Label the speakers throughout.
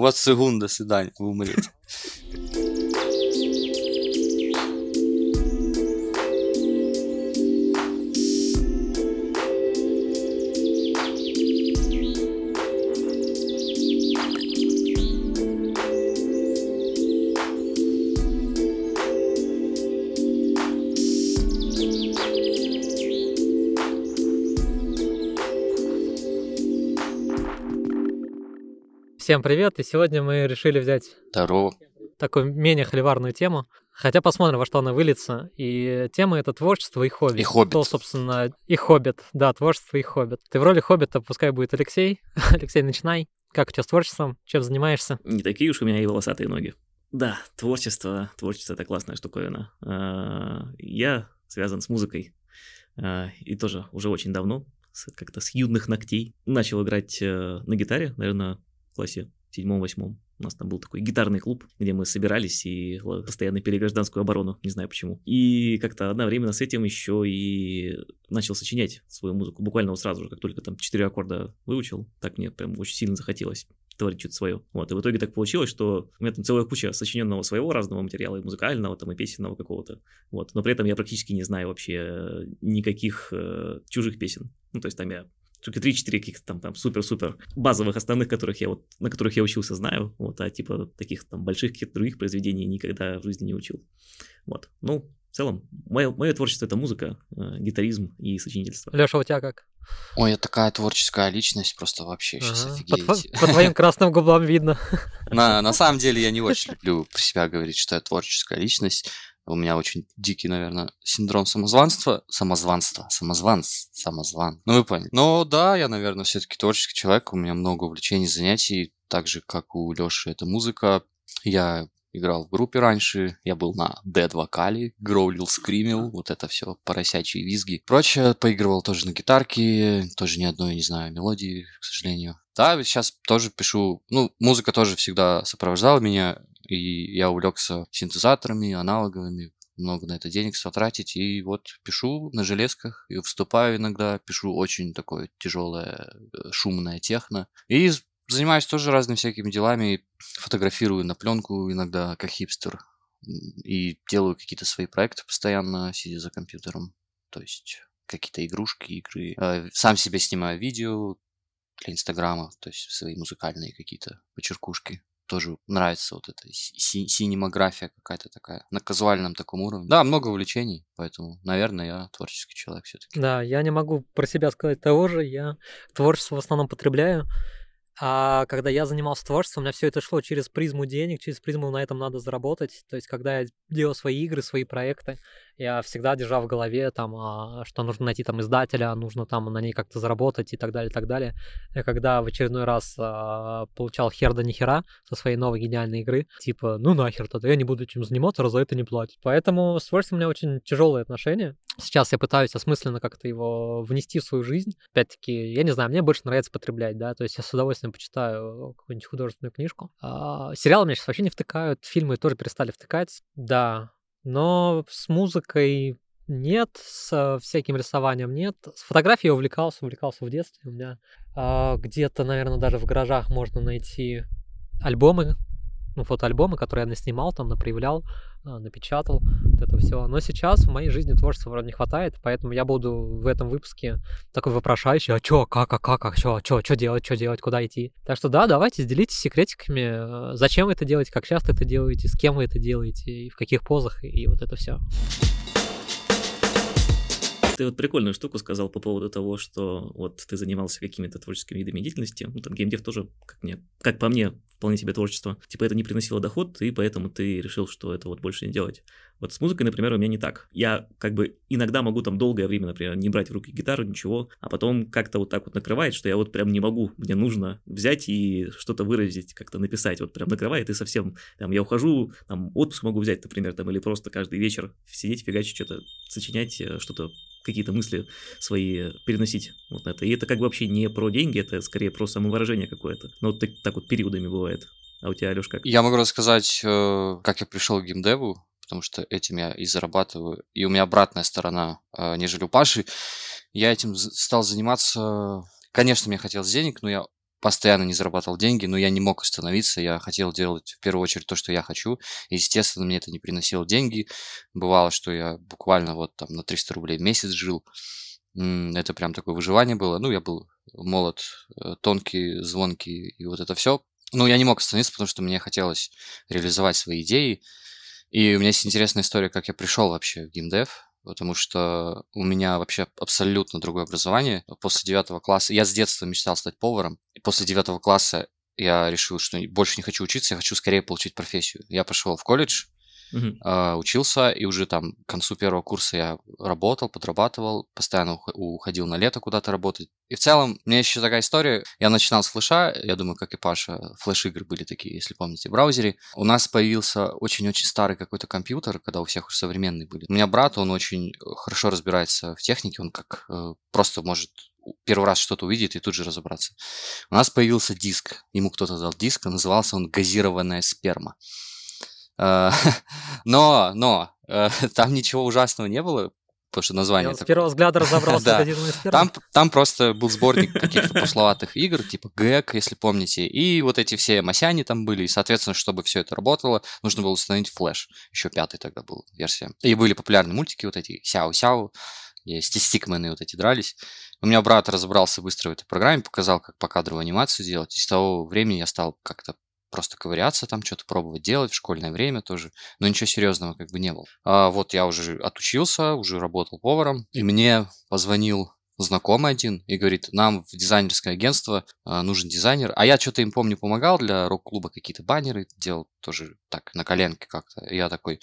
Speaker 1: У вас до свидания, вы умрете.
Speaker 2: Всем привет, и сегодня мы решили взять
Speaker 1: Здорово.
Speaker 2: такую менее холиварную тему, хотя посмотрим, во что она выльется. И тема — это творчество и хобби.
Speaker 1: И хоббит.
Speaker 2: Что, собственно, и хоббит. Да, творчество и хоббит. Ты в роли хоббита, пускай будет Алексей. Алексей, начинай. Как у тебя с творчеством? Чем занимаешься?
Speaker 3: Не такие уж у меня и волосатые ноги. Да, творчество, творчество это классная штуковина. А, Я связан с музыкой. а, И тоже уже очень давно, как-то с юных ногтей. Начал играть э, на гитаре, наверное, в классе седьмом-восьмом. У нас там был такой гитарный клуб, где мы собирались и постоянно пели гражданскую оборону, не знаю почему. И как-то одновременно с этим еще и начал сочинять свою музыку. Буквально вот сразу же, как только там четыре аккорда выучил, так мне прям очень сильно захотелось творить что-то свое. Вот, и в итоге так получилось, что у меня там целая куча сочиненного своего разного материала, и музыкального, там, и песенного какого-то. Вот, но при этом я практически не знаю вообще никаких э, чужих песен. Ну, то есть там я только 3-4 каких-то там, там супер-супер базовых основных, которых я вот, на которых я учился, знаю, вот, а типа таких там больших каких-то других произведений никогда в жизни не учил. Вот, ну, в целом, мое, мое творчество — это музыка, э, гитаризм и сочинительство.
Speaker 2: Леша, у тебя как?
Speaker 1: Ой, я такая творческая личность, просто вообще сейчас
Speaker 2: Ага. По, тво-
Speaker 1: офигеете.
Speaker 2: по твоим красным губам видно.
Speaker 1: На, на самом деле я не очень люблю про себя говорить, что я творческая личность. У меня очень дикий, наверное, синдром самозванства. Самозванства. Самозванц. Самозван. Ну, вы поняли. Но да, я, наверное, все-таки творческий человек. У меня много увлечений, занятий. Так же, как у Леши, это музыка. Я играл в группе раньше, я был на дед вокале, гроулил, скримил, вот это все, поросячьи визги. Прочее, поигрывал тоже на гитарке, тоже ни одной, не знаю, мелодии, к сожалению. Да, сейчас тоже пишу, ну, музыка тоже всегда сопровождала меня, и я увлекся синтезаторами, аналоговыми, много на это денег стал тратить, и вот пишу на железках, и выступаю иногда, пишу очень такое тяжелое, э, шумное техно, и занимаюсь тоже разными всякими делами, фотографирую на пленку иногда, как хипстер, и делаю какие-то свои проекты постоянно, сидя за компьютером, то есть какие-то игрушки, игры. Э, Сам себе снимаю видео для Инстаграма, то есть свои музыкальные какие-то почеркушки. Тоже нравится вот эта си- си- синематография какая-то такая, на казуальном таком уровне. Да, много увлечений, поэтому, наверное, я творческий человек все-таки.
Speaker 2: Да, я не могу про себя сказать того же. Я творчество в основном потребляю. А когда я занимался творчеством, у меня все это шло через призму денег, через призму на этом надо заработать. То есть, когда я делал свои игры, свои проекты, я всегда держал в голове, там, а, что нужно найти там издателя, нужно там на ней как-то заработать и так далее, и так далее. И когда в очередной раз а, получал хер да нихера со своей новой гениальной игры, типа, ну нахер тогда, я не буду этим заниматься, раз за это не платят. Поэтому с творчеством у меня очень тяжелые отношения. Сейчас я пытаюсь осмысленно как-то его внести в свою жизнь. Опять-таки, я не знаю, мне больше нравится потреблять, да, то есть я с удовольствием почитаю какую-нибудь художественную книжку. А, сериалы меня сейчас вообще не втыкают, фильмы тоже перестали втыкать, да, но с музыкой нет, с всяким рисованием нет. С фотографией увлекался, увлекался в детстве. У меня а, где-то, наверное, даже в гаражах можно найти альбомы, ну, фотоальбомы, которые я наснимал, там, напроявлял, а, напечатал, вот это все. Но сейчас в моей жизни творчества вроде не хватает, поэтому я буду в этом выпуске такой вопрошающий, а чё, как, а как, а чё, чё, чё делать, чё делать, куда идти. Так что да, давайте делитесь секретиками, э, зачем вы это делаете, как часто это делаете, с кем вы это делаете, и в каких позах, и вот это все.
Speaker 3: Ты вот прикольную штуку сказал по поводу того, что вот ты занимался какими-то творческими видами деятельности. Ну, там геймдев тоже, как, мне, как по мне, вполне себе творчество. Типа это не приносило доход, и поэтому ты решил, что это вот больше не делать. Вот с музыкой, например, у меня не так. Я как бы иногда могу там долгое время, например, не брать в руки гитару, ничего, а потом как-то вот так вот накрывает, что я вот прям не могу. Мне нужно взять и что-то выразить, как-то написать. Вот прям накрывает, и совсем там я ухожу, там отпуск могу взять, например, там, или просто каждый вечер сидеть, фигачить что-то, сочинять э, что-то какие-то мысли свои переносить вот на это. И это как бы вообще не про деньги, это скорее про самовыражение какое-то. Но вот так, так вот периодами бывает. А у тебя, Алёш, как?
Speaker 1: Я могу рассказать, э, как я пришел к геймдеву, потому что этим я и зарабатываю. И у меня обратная сторона, э, нежели у Паши. Я этим стал заниматься... Конечно, мне хотелось денег, но я постоянно не зарабатывал деньги, но я не мог остановиться, я хотел делать в первую очередь то, что я хочу, естественно, мне это не приносило деньги, бывало, что я буквально вот там на 300 рублей в месяц жил, это прям такое выживание было, ну, я был молод, э, тонкий, звонкий, и вот это все, ну, я не мог остановиться, потому что мне хотелось реализовать свои идеи, и у меня есть интересная история, как я пришел вообще в геймдев, потому что у меня вообще абсолютно другое образование. После девятого класса, я с детства мечтал стать поваром, и после девятого класса я решил, что больше не хочу учиться, я хочу скорее получить профессию. Я пошел в колледж, Uh-huh. учился, и уже там к концу первого курса я работал, подрабатывал, постоянно уходил на лето куда-то работать. И в целом, у меня еще такая история. Я начинал с флеша, я думаю, как и Паша, флеш-игры были такие, если помните, в браузере. У нас появился очень-очень старый какой-то компьютер, когда у всех уже современные были. У меня брат, он очень хорошо разбирается в технике, он как э, просто может первый раз что-то увидит и тут же разобраться. У нас появился диск, ему кто-то дал диск, назывался он «Газированная сперма». Э, но, но, э, там ничего ужасного не было, потому что название... Я
Speaker 2: с первого взгляда разобрался да.
Speaker 1: там, там просто был сборник каких-то пошловатых игр, типа ГЭК, если помните, и вот эти все масяни там были, и, соответственно, чтобы все это работало, нужно было установить флеш, еще пятый тогда был версия. И были популярны мультики вот эти, Сяо-Сяо, где стикмены вот эти дрались. У меня брат разобрался быстро в этой программе, показал, как покадровую анимацию делать, и с того времени я стал как-то просто ковыряться там, что-то пробовать делать в школьное время тоже, но ничего серьезного как бы не было. А вот я уже отучился, уже работал поваром, и мне позвонил знакомый один и говорит, нам в дизайнерское агентство э, нужен дизайнер. А я что-то им, помню, помогал для рок-клуба какие-то баннеры, делал тоже так на коленке как-то. И я такой,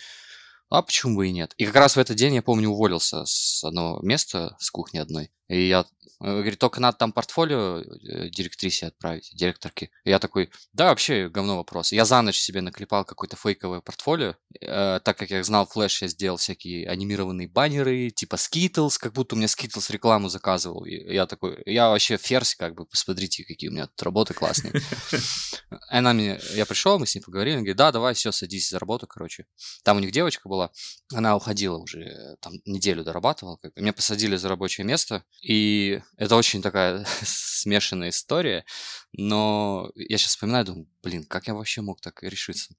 Speaker 1: а почему бы и нет? И как раз в этот день, я помню, уволился с одного места, с кухни одной. И я Э, говорит, только надо там портфолио э, директрисе отправить, директорке. И я такой, да, вообще говно вопрос. Я за ночь себе наклепал какое-то фейковое портфолио. Э, так как я знал флеш, я сделал всякие анимированные баннеры, типа Skittles, как будто у меня Skittles рекламу заказывал. И я такой, я вообще ферзь, как бы, посмотрите, какие у меня тут работы классные. Она мне, я пришел, мы с ней поговорили, она говорит, да, давай, все, садись за работу, короче. Там у них девочка была, она уходила уже, там, неделю дорабатывала. Меня посадили за рабочее место, и это очень такая смешанная история, но я сейчас вспоминаю, думаю, блин, как я вообще мог так решиться?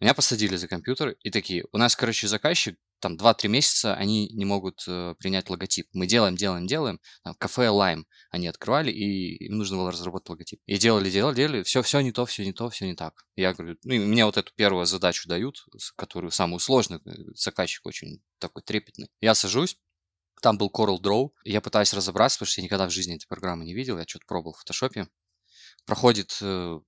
Speaker 1: Меня посадили за компьютер и такие, у нас, короче, заказчик, там 2-3 месяца они не могут э, принять логотип. Мы делаем, делаем, делаем. Там, кафе Лайм они открывали, и им нужно было разработать логотип. И делали, делали, делали. Все, все не то, все не то, все не так. Я говорю, ну, мне вот эту первую задачу дают, которую самую сложную, э, заказчик очень такой трепетный. Я сажусь, там был Coral Draw. Я пытаюсь разобраться, потому что я никогда в жизни этой программы не видел. Я что-то пробовал в фотошопе. Проходит э,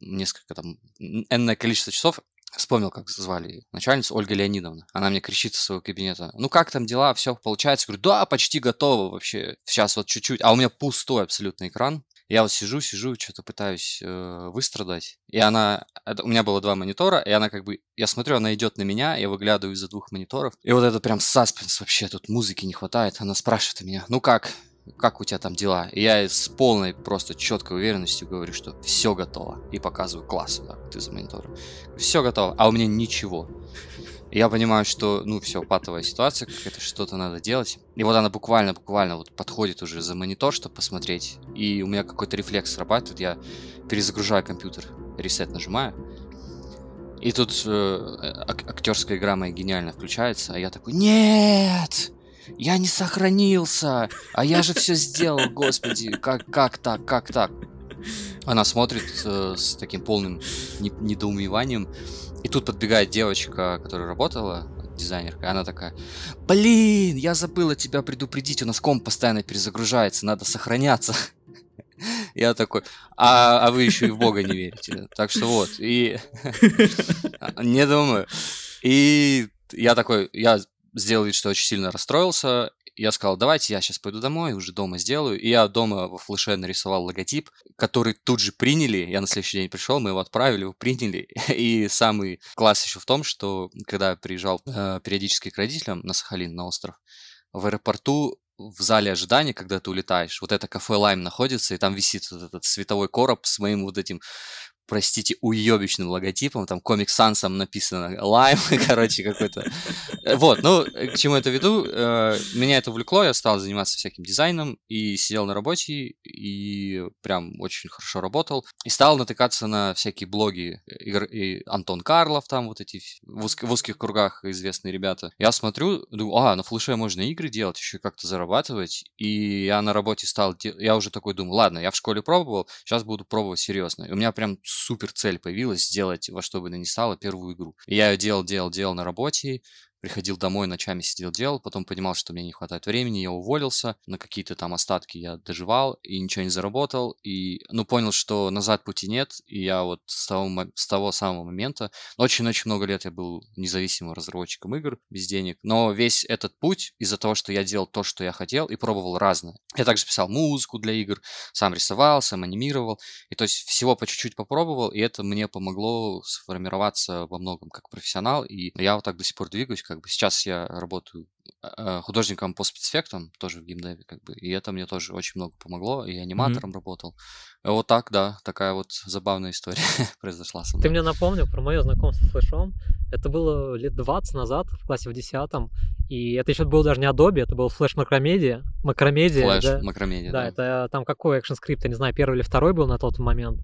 Speaker 1: несколько там, энное количество часов. Вспомнил, как звали начальницу Ольга Леонидовна. Она мне кричит из своего кабинета. Ну как там дела? Все получается? говорю, да, почти готово вообще. Сейчас вот чуть-чуть. А у меня пустой абсолютно экран. Я вот сижу, сижу, что-то пытаюсь э, выстрадать. И она... Это, у меня было два монитора, и она как бы... Я смотрю, она идет на меня, я выглядываю из-за двух мониторов. И вот это прям саспенс вообще, тут музыки не хватает. Она спрашивает меня, ну как? Как у тебя там дела? И я с полной просто четкой уверенностью говорю, что все готово. И показываю класс, да, ты за монитором. Все готово, а у меня ничего я понимаю, что, ну, все, патовая ситуация, какая-то что-то надо делать. И вот она буквально-буквально вот подходит уже за монитор, чтобы посмотреть. И у меня какой-то рефлекс срабатывает, я перезагружаю компьютер, ресет нажимаю. И тут э, ак- актерская игра моя гениально включается, а я такой, нет, я не сохранился, а я же все сделал, господи, как, как так, как так? Она смотрит э, с таким полным не- недоумеванием, и тут подбегает девочка, которая работала, дизайнерка, и она такая, блин, я забыла тебя предупредить, у нас комп постоянно перезагружается, надо сохраняться. Я такой, а, а вы еще и в Бога не верите. Так что вот, и не думаю. И я такой, я сделал вид, что очень сильно расстроился, я сказал, давайте я сейчас пойду домой, уже дома сделаю. И я дома во флеше нарисовал логотип, который тут же приняли. Я на следующий день пришел, мы его отправили, его приняли. И самый класс еще в том, что когда я приезжал э, периодически к родителям на Сахалин, на остров, в аэропорту в зале ожидания, когда ты улетаешь, вот это кафе Лайм находится, и там висит вот этот световой короб с моим вот этим простите, уебищным логотипом, там Comic Sans написано Lime, короче, какой-то. Э, вот, ну, э, к чему это веду? Э, меня это увлекло, я стал заниматься всяким дизайном и сидел на работе, и прям очень хорошо работал. И стал натыкаться на всякие блоги игр, и Антон Карлов, там вот эти в, узк, в узких кругах известные ребята. Я смотрю, думаю, а, на флеше можно игры делать, еще как-то зарабатывать. И я на работе стал, я уже такой думаю, ладно, я в школе пробовал, сейчас буду пробовать серьезно. И у меня прям супер цель появилась сделать во что бы то ни стало первую игру. И я ее делал, делал, делал на работе, приходил домой, ночами сидел, делал, потом понимал, что мне не хватает времени, я уволился, на какие-то там остатки я доживал и ничего не заработал, и, ну, понял, что назад пути нет, и я вот с того, с того самого момента, очень-очень много лет я был независимым разработчиком игр, без денег, но весь этот путь из-за того, что я делал то, что я хотел, и пробовал разное. Я также писал музыку для игр, сам рисовал, сам анимировал, и то есть всего по чуть-чуть попробовал, и это мне помогло сформироваться во многом как профессионал, и я вот так до сих пор двигаюсь, как бы сейчас я работаю а, художником по спецэффектам, тоже в геймдеве, как бы, и это мне тоже очень много помогло, и аниматором mm-hmm. работал. И вот так, да, такая вот забавная история произошла со мной.
Speaker 2: Ты мне напомнил про мое знакомство с флешом. Это было лет 20 назад, в классе в 10 и это еще было даже не Adobe, это был флеш макромедиа. Макромедиа,
Speaker 1: Флэш
Speaker 2: да.
Speaker 1: макромедиа,
Speaker 2: да. Да, это там какой экшн скрипт, я не знаю, первый или второй был на тот момент.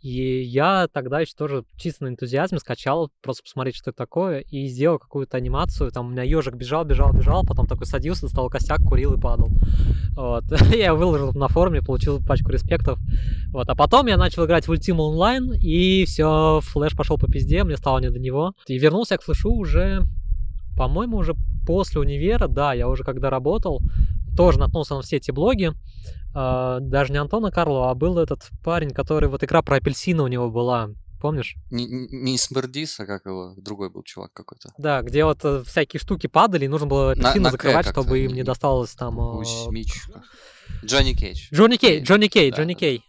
Speaker 2: И я тогда еще тоже чисто на энтузиазме скачал, просто посмотреть, что это такое, и сделал какую-то анимацию. Там у меня ежик бежал, бежал, бежал, потом такой садился, достал косяк, курил и падал. Вот. я выложил на форуме, получил пачку респектов. Вот. А потом я начал играть в Ultima Online, и все, флеш пошел по пизде, мне стало не до него. И вернулся к флешу уже, по-моему, уже после универа, да, я уже когда работал, тоже наткнулся на все эти блоги, э, даже не Антона Карлова, а был этот парень, который, вот игра про апельсины у него была, помнишь?
Speaker 1: Не, не Смердис, а как его, другой был чувак какой-то.
Speaker 2: Да, где вот э, всякие штуки падали, и нужно было апельсины на, на закрывать, чтобы им не досталось там... Гусь,
Speaker 1: э... Мич. Джонни Кейдж.
Speaker 2: Джонни Кей, Джонни Кей, Джонни Кей.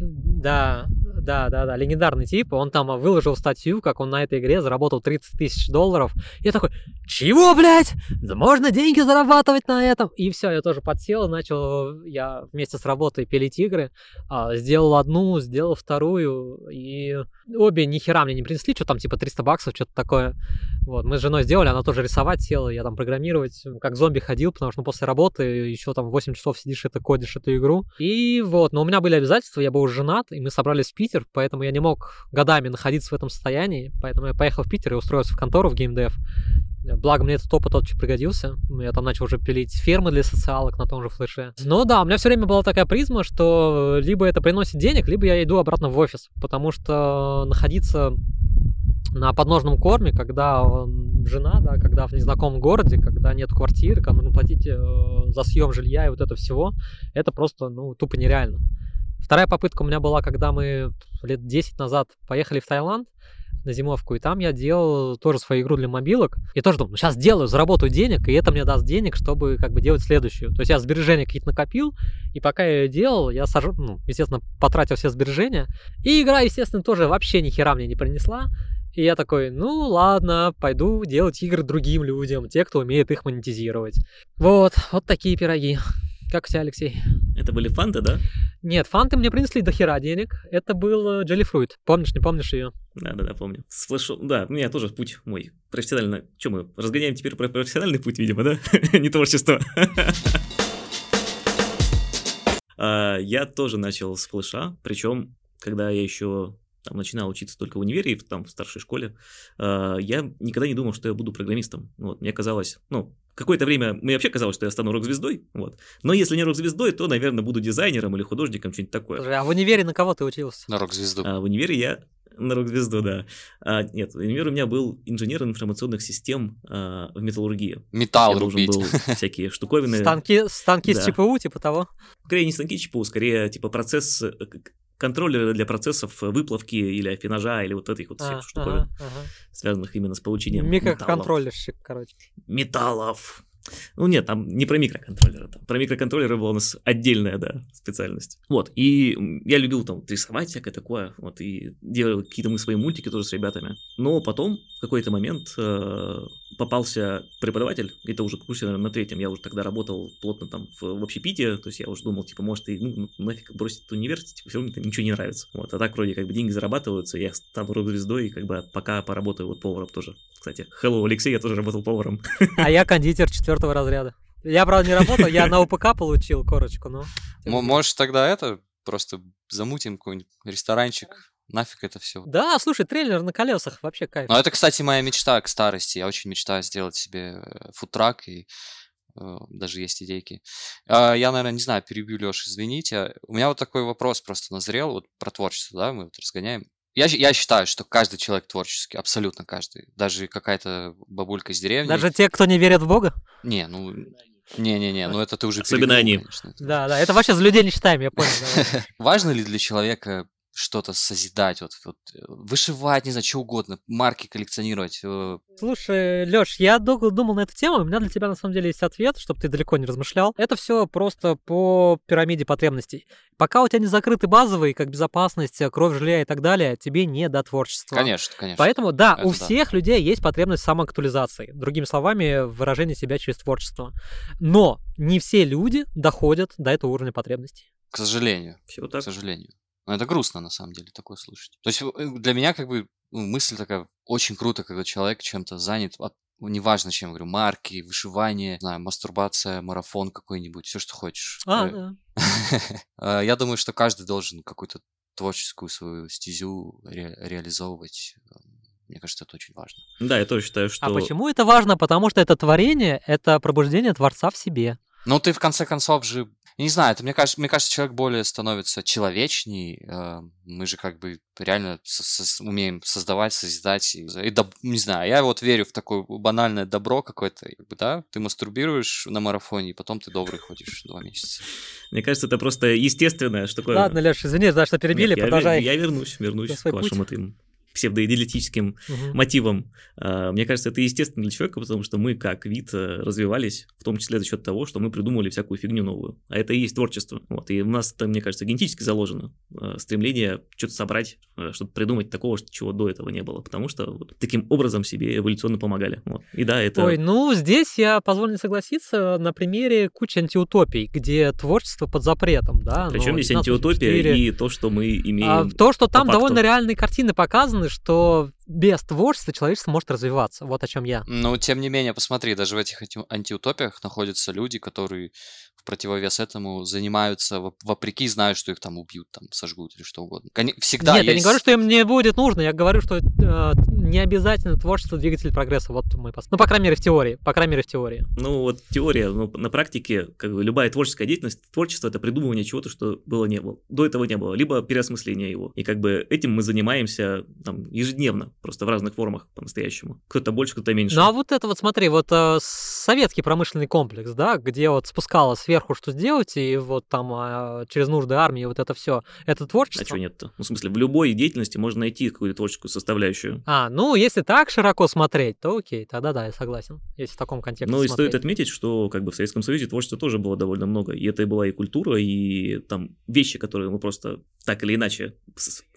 Speaker 2: Да, да, да, да, легендарный тип. Он там выложил статью, как он на этой игре заработал 30 тысяч долларов. Я такой, чего, блядь? Да можно деньги зарабатывать на этом. И все, я тоже подсел, начал, я вместе с работой пилить игры. А, сделал одну, сделал вторую. И обе ни хера мне не принесли, что там типа 300 баксов, что-то такое. Вот, мы с женой сделали, она тоже рисовать села, я там программировать, как зомби ходил, потому что ну, после работы еще там 8 часов сидишь, это кодишь эту игру. И вот, но у меня были обязательства, я был женат, и мы собрались в Питер, поэтому я не мог годами находиться в этом состоянии, поэтому я поехал в Питер и устроился в контору в геймдев. Благо, мне этот опыт очень пригодился. Я там начал уже пилить фермы для социалок на том же флеше. Но да, у меня все время была такая призма, что либо это приносит денег, либо я иду обратно в офис. Потому что находиться на подножном корме, когда жена, да, когда в незнакомом городе, когда нет квартиры, когда нужно платить э, за съем жилья и вот это всего, это просто, ну, тупо нереально. Вторая попытка у меня была, когда мы лет 10 назад поехали в Таиланд на зимовку, и там я делал тоже свою игру для мобилок. И тоже думал, ну сейчас делаю, заработаю денег, и это мне даст денег, чтобы как бы делать следующую. То есть я сбережения какие-то накопил, и пока я ее делал, я, сож... ну, естественно, потратил все сбережения. И игра, естественно, тоже вообще ни хера мне не принесла. И я такой, ну ладно, пойду делать игры другим людям, те, кто умеет их монетизировать. Вот, вот такие пироги. Как у тебя, Алексей?
Speaker 3: Это были фанты, да?
Speaker 2: Нет, фанты мне принесли до хера денег. Это был Jelly Fruit. Помнишь, не помнишь ее?
Speaker 3: Да, да, да, помню. С флешом, да, у меня тоже путь мой профессионально. Че мы разгоняем теперь про профессиональный путь, видимо, да? не творчество. А, я тоже начал с флеша, причем, когда я еще там, начинал учиться только в универе, там, в старшей школе, э, я никогда не думал, что я буду программистом. Вот, мне казалось, ну, какое-то время мне вообще казалось, что я стану рок-звездой, вот. Но если не рок-звездой, то, наверное, буду дизайнером или художником, что-нибудь такое.
Speaker 2: А в универе на кого ты учился?
Speaker 1: На рок-звезду.
Speaker 3: А в универе я на рок-звезду, да. А, нет, универ у меня был инженер информационных систем а, в металлургии.
Speaker 1: Металл
Speaker 3: Я
Speaker 1: рубить.
Speaker 3: должен был всякие штуковины.
Speaker 2: Станки, станки да. с ЧПУ, типа того?
Speaker 3: Скорее не станки ЧПУ, скорее типа процесс э, контроллеры для процессов выплавки или афинажа, или вот этих вот всех а, штуковин, ага, ага. связанных именно с получением
Speaker 2: Микроконтроллерщик, короче.
Speaker 3: Металлов. Ну нет, там не про микроконтроллеры, там про микроконтроллеры была у нас отдельная, да, специальность. Вот, и я любил там рисовать всякое такое, вот, и делал какие-то мы свои мультики тоже с ребятами. Но потом, в какой-то момент, э, попался преподаватель, это уже курсе, наверное, на третьем, я уже тогда работал плотно там в, в общепите, то есть я уже думал, типа, может, и ну, нафиг бросить университет, типа, все равно мне ничего не нравится. Вот, а так вроде как бы деньги зарабатываются, я стану рок-звездой, и как бы пока поработаю вот поваром тоже. Кстати, hello, Алексей, я тоже работал поваром.
Speaker 2: А я кондитер четвертого разряда. Я, правда, не работал, я на УПК получил корочку, но...
Speaker 1: Может, тогда это просто замутим какой-нибудь ресторанчик, нафиг это все.
Speaker 2: Да, слушай, трейлер на колесах, вообще кайф.
Speaker 1: Ну, это, кстати, моя мечта к старости. Я очень мечтаю сделать себе э, фудтрак, и э, даже есть идейки. А, я, наверное, не знаю, перебью, Леш, извините. У меня вот такой вопрос просто назрел, вот про творчество, да, мы вот разгоняем. Я, я считаю, что каждый человек творческий, абсолютно каждый. Даже какая-то бабулька из деревни.
Speaker 2: Даже те, кто не верит в Бога?
Speaker 1: Не, ну, не-не-не, ну это ты уже
Speaker 3: Особенно
Speaker 1: перегнул,
Speaker 3: они.
Speaker 1: конечно.
Speaker 2: Да, да, это вообще за людей не считаем, я понял.
Speaker 1: Важно ли для человека что-то созидать, вот, вот э, вышивать, не знаю, что угодно, марки коллекционировать? э,
Speaker 2: Слушай, Лёш, я долго думал на эту тему, у меня для тебя на самом деле есть ответ, чтобы ты далеко не размышлял. Это все просто по пирамиде потребностей. Пока у тебя не закрыты базовые, как безопасность, э, кровь, желе и так далее, тебе не до творчества.
Speaker 1: Конечно, конечно.
Speaker 2: Поэтому, да,
Speaker 1: Это
Speaker 2: у
Speaker 1: да.
Speaker 2: всех людей есть потребность самоактуализации. Другими словами, выражение себя через творчество. Но не все люди доходят до этого уровня потребностей.
Speaker 1: К сожалению,
Speaker 3: Все
Speaker 1: к
Speaker 3: так.
Speaker 1: сожалению. Но это грустно, на самом деле, такое слушать. То есть э, для меня как бы ну, мысль такая, очень круто, когда человек чем-то занят, от- ну, неважно чем, говорю, марки, вышивание, не знаю, мастурбация, марафон какой-нибудь, все, что хочешь.
Speaker 2: А,
Speaker 1: Э,
Speaker 2: да.
Speaker 1: э, Я думаю, что каждый должен какую-то творческую свою стезю ре- реализовывать. Мне кажется, это очень важно.
Speaker 3: Да, я тоже считаю, что...
Speaker 2: А почему это важно? Потому что это творение, это пробуждение Творца в себе.
Speaker 1: Ну, ты в конце концов же, я не знаю, это мне кажется, мне кажется, человек более становится человечней. э, Мы же как бы реально со- со- умеем создавать, созидать. И, и доб- не знаю, я вот верю в такое банальное добро какое-то, как бы, да? Ты мастурбируешь на марафоне, и потом ты добрый ходишь два месяца.
Speaker 3: Мне кажется, это просто естественное, что такое...
Speaker 2: Ладно, Леш, извини, за что перебили,
Speaker 3: Нет,
Speaker 2: продолжай.
Speaker 3: Я, вернусь, вернусь к
Speaker 2: путь.
Speaker 3: этим псевдоидеалистическим
Speaker 2: Мгм.
Speaker 3: мотивам. А, Мне кажется, это естественно для человека, потому что мы как вид э, развивались, в том числе за счет того, что мы придумали всякую фигню новую. А это и есть творчество. Вот. И у нас это, мне кажется, генетически заложено. э, Стремление что-то собрать, э, что-то придумать такого, чего до этого не было. Потому что вот таким образом себе эволюционно помогали. Вот. И да, это...
Speaker 2: Ой, ну здесь я позволю не согласиться на примере кучи антиутопий, где творчество под запретом, да.
Speaker 3: Причем
Speaker 2: ну,
Speaker 3: здесь
Speaker 2: 1984.
Speaker 3: антиутопия и то, что мы имеем...
Speaker 2: А, то, что там довольно реальные картины показаны, что без творчества человечество может развиваться. Вот о чем я.
Speaker 1: Но, тем не менее, посмотри, даже в этих анти- антиутопиях находятся люди, которые в противовес этому занимаются воп- вопреки, знают, что их там убьют, там сожгут или что угодно. Всегда
Speaker 2: Нет, я не
Speaker 1: есть-
Speaker 2: говорю, что им не будет нужно, я говорю, что э, не обязательно творчество двигатель прогресса. Вот мой пос- Ну, по крайней мере, в теории. По крайней мере, в теории.
Speaker 3: Ну, вот теория, но на практике, как бы любая творческая деятельность, творчество это придумывание чего-то, что было не было. До этого не было, либо переосмысление его. И как бы этим мы занимаемся там ежедневно, просто в разных формах по-настоящему. Кто-то больше, кто-то меньше.
Speaker 2: Ну, а вот это вот, смотри, вот э, советский промышленный комплекс, да, где вот спускало сверху, что сделать, и вот там э, через нужды армии вот это все, это
Speaker 3: А
Speaker 2: творчество.
Speaker 3: чего нет-то? Ну, в смысле, в любой деятельности можно найти какую-то творческую составляющую.
Speaker 2: А, ну, если так широко смотреть, то окей, тогда да, я согласен. Если в таком контексте
Speaker 3: Ну и
Speaker 2: смотреть.
Speaker 3: стоит отметить, что как бы в Советском Союзе творчества тоже было довольно много. И это и была и культура, и там вещи, которые мы просто так или иначе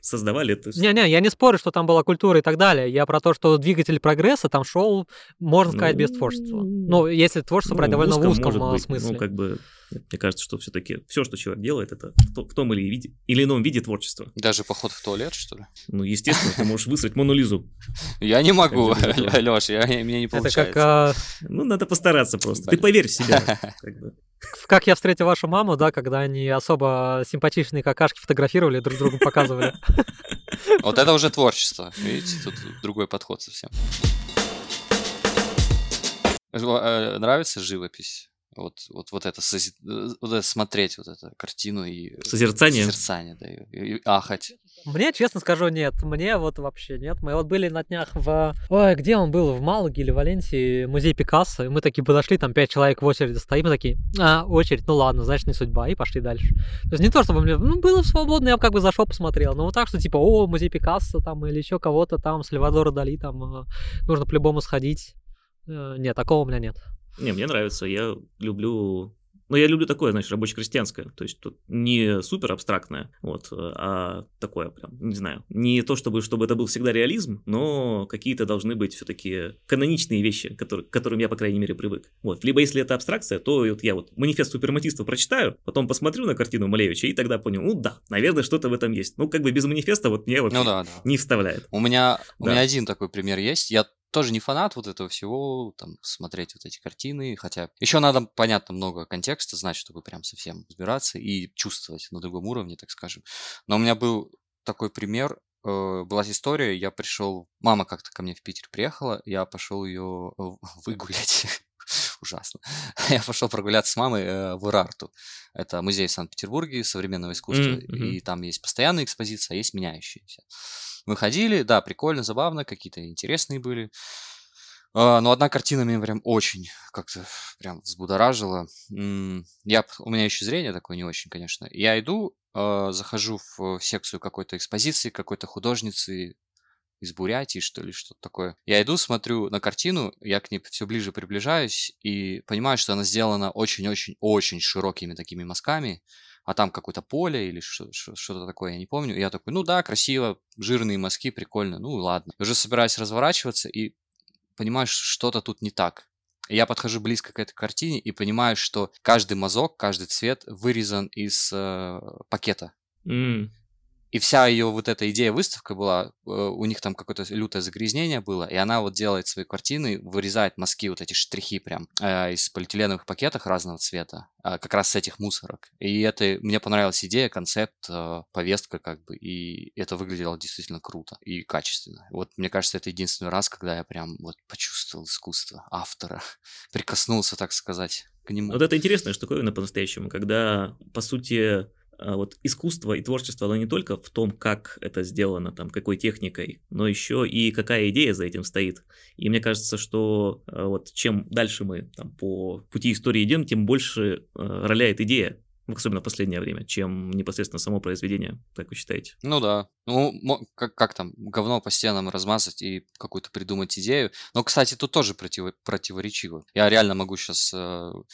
Speaker 3: создавали.
Speaker 2: Не-не, я не спорю, что там была культура и так далее. Я про то, что двигатель прогресса там шел, можно сказать, без творчества. Ну, если творчество брать
Speaker 3: Ну,
Speaker 2: довольно в узком
Speaker 3: может
Speaker 2: а,
Speaker 3: быть.
Speaker 2: смысле.
Speaker 3: Ну, как бы, мне кажется, что все-таки все, что человек делает, это в то- в том или, виде, или ином виде творчества.
Speaker 1: Даже поход в туалет, что ли?
Speaker 3: Ну, естественно, ты можешь высрать Монолизу.
Speaker 1: Я не могу,
Speaker 3: это?
Speaker 1: Леш, я, мне не
Speaker 2: Это
Speaker 1: получается.
Speaker 2: как, а,
Speaker 3: Ну, надо постараться просто. Ты поверь в себя. как
Speaker 2: я встретил вашу маму, да, когда они особо симпатичные какашки фотографировали, друг другу показывали.
Speaker 1: Вот это уже творчество. Видите, тут другой подход совсем. Э, Нравится живопись? Вот, вот, вот это, сози- э, вот это смотреть, вот эту картину и...
Speaker 3: Созерцание?
Speaker 1: Созерцание, да, и, и ахать.
Speaker 2: Мне, честно скажу, нет. Мне вот вообще нет. Мы вот были на днях в... Ой, где он был? В Малаге или Валенсии? Музей Пикассо. И мы такие подошли, там пять человек в очереди стоим, и такие, а, очередь, ну ладно, значит, не судьба. И пошли дальше. То есть не то, чтобы мне... Ну, было свободно, я как бы зашел, посмотрел. Но вот так, что типа, о, музей Пикассо там, или еще кого-то там, Сальвадора Дали, там, э, нужно по-любому сходить. Э, Нет, такого у меня нет.
Speaker 3: Не, мне нравится. Я люблю... Но я люблю такое, знаешь, рабоче-крестьянское, то есть тут не супер абстрактное, вот, а такое прям, не знаю, не то чтобы, чтобы это был всегда реализм, но какие-то должны быть все-таки каноничные вещи, которые, к которым я, по крайней мере, привык. Вот, либо если это абстракция, то вот я вот манифест суперматиста прочитаю, потом посмотрю на картину Малевича и тогда понял, ну да, наверное, что-то в этом есть. Ну, как бы без манифеста вот мне вот
Speaker 1: Ну да, да.
Speaker 3: не вставляет.
Speaker 1: У меня, у
Speaker 3: Да.
Speaker 1: меня один такой пример есть. Я тоже не фанат вот этого всего, там, смотреть вот эти картины, хотя еще надо, понятно, много контекста знать, чтобы прям совсем разбираться и чувствовать на другом уровне, так скажем. Но у меня был такой пример, э, была история, я пришел, мама как-то ко мне в Питер приехала, я пошел ее выгулять. Ужасно. Я пошел прогуляться с мамой э, в Ирарту. Это музей в Санкт-Петербурге современного искусства.
Speaker 3: Мгм.
Speaker 1: И там есть постоянная экспозиция, а есть меняющиеся. Мы ходили, да, прикольно, забавно, какие-то интересные были. А, Но одна картина меня прям очень как-то прям взбудоражила. Я, у меня еще зрение такое не очень, конечно. Я иду, а, захожу в секцию какой-то экспозиции, какой-то художницы из Бурятии, что ли, что-то такое. Я иду, смотрю на картину, я к ней все ближе приближаюсь и понимаю, что она сделана очень-очень-очень широкими такими мазками, а там какое-то поле или что- что- что-то такое, я не помню. И я такой, ну да, красиво, жирные мазки, прикольно, ну и ладно. Уже собираюсь разворачиваться и понимаю, что что-то тут не так. И Я подхожу близко к этой картине и понимаю, что каждый мазок, каждый цвет вырезан из э, пакета.
Speaker 3: М,
Speaker 1: И вся ее вот эта идея выставка была, э, у них там какое-то лютое загрязнение было, и она вот делает свои картины, вырезает мазки, вот эти штрихи прям э, из полиэтиленовых пакетов разного цвета, а, как раз с этих мусорок. И это, мне понравилась идея, концепт, э, повестка как бы, и это выглядело действительно круто и качественно. Вот мне кажется, это единственный раз, когда я прям вот почувствовал искусство автора, прикоснулся, так сказать, к нему.
Speaker 3: Вот это интересная штуковина по-настоящему, когда, по сути, вот искусство и творчество, оно не только в том, как это сделано, там, какой техникой, но еще и какая идея за этим стоит. И мне кажется, что а, вот чем дальше мы там, по пути истории идем, тем больше а, роляет идея, особенно в последнее время, чем непосредственно само произведение, как вы считаете?
Speaker 1: Ну да. Ну, как, как там, говно по стенам размазать и какую-то придумать идею. Но, кстати, тут тоже противо- противоречиво. Я реально могу сейчас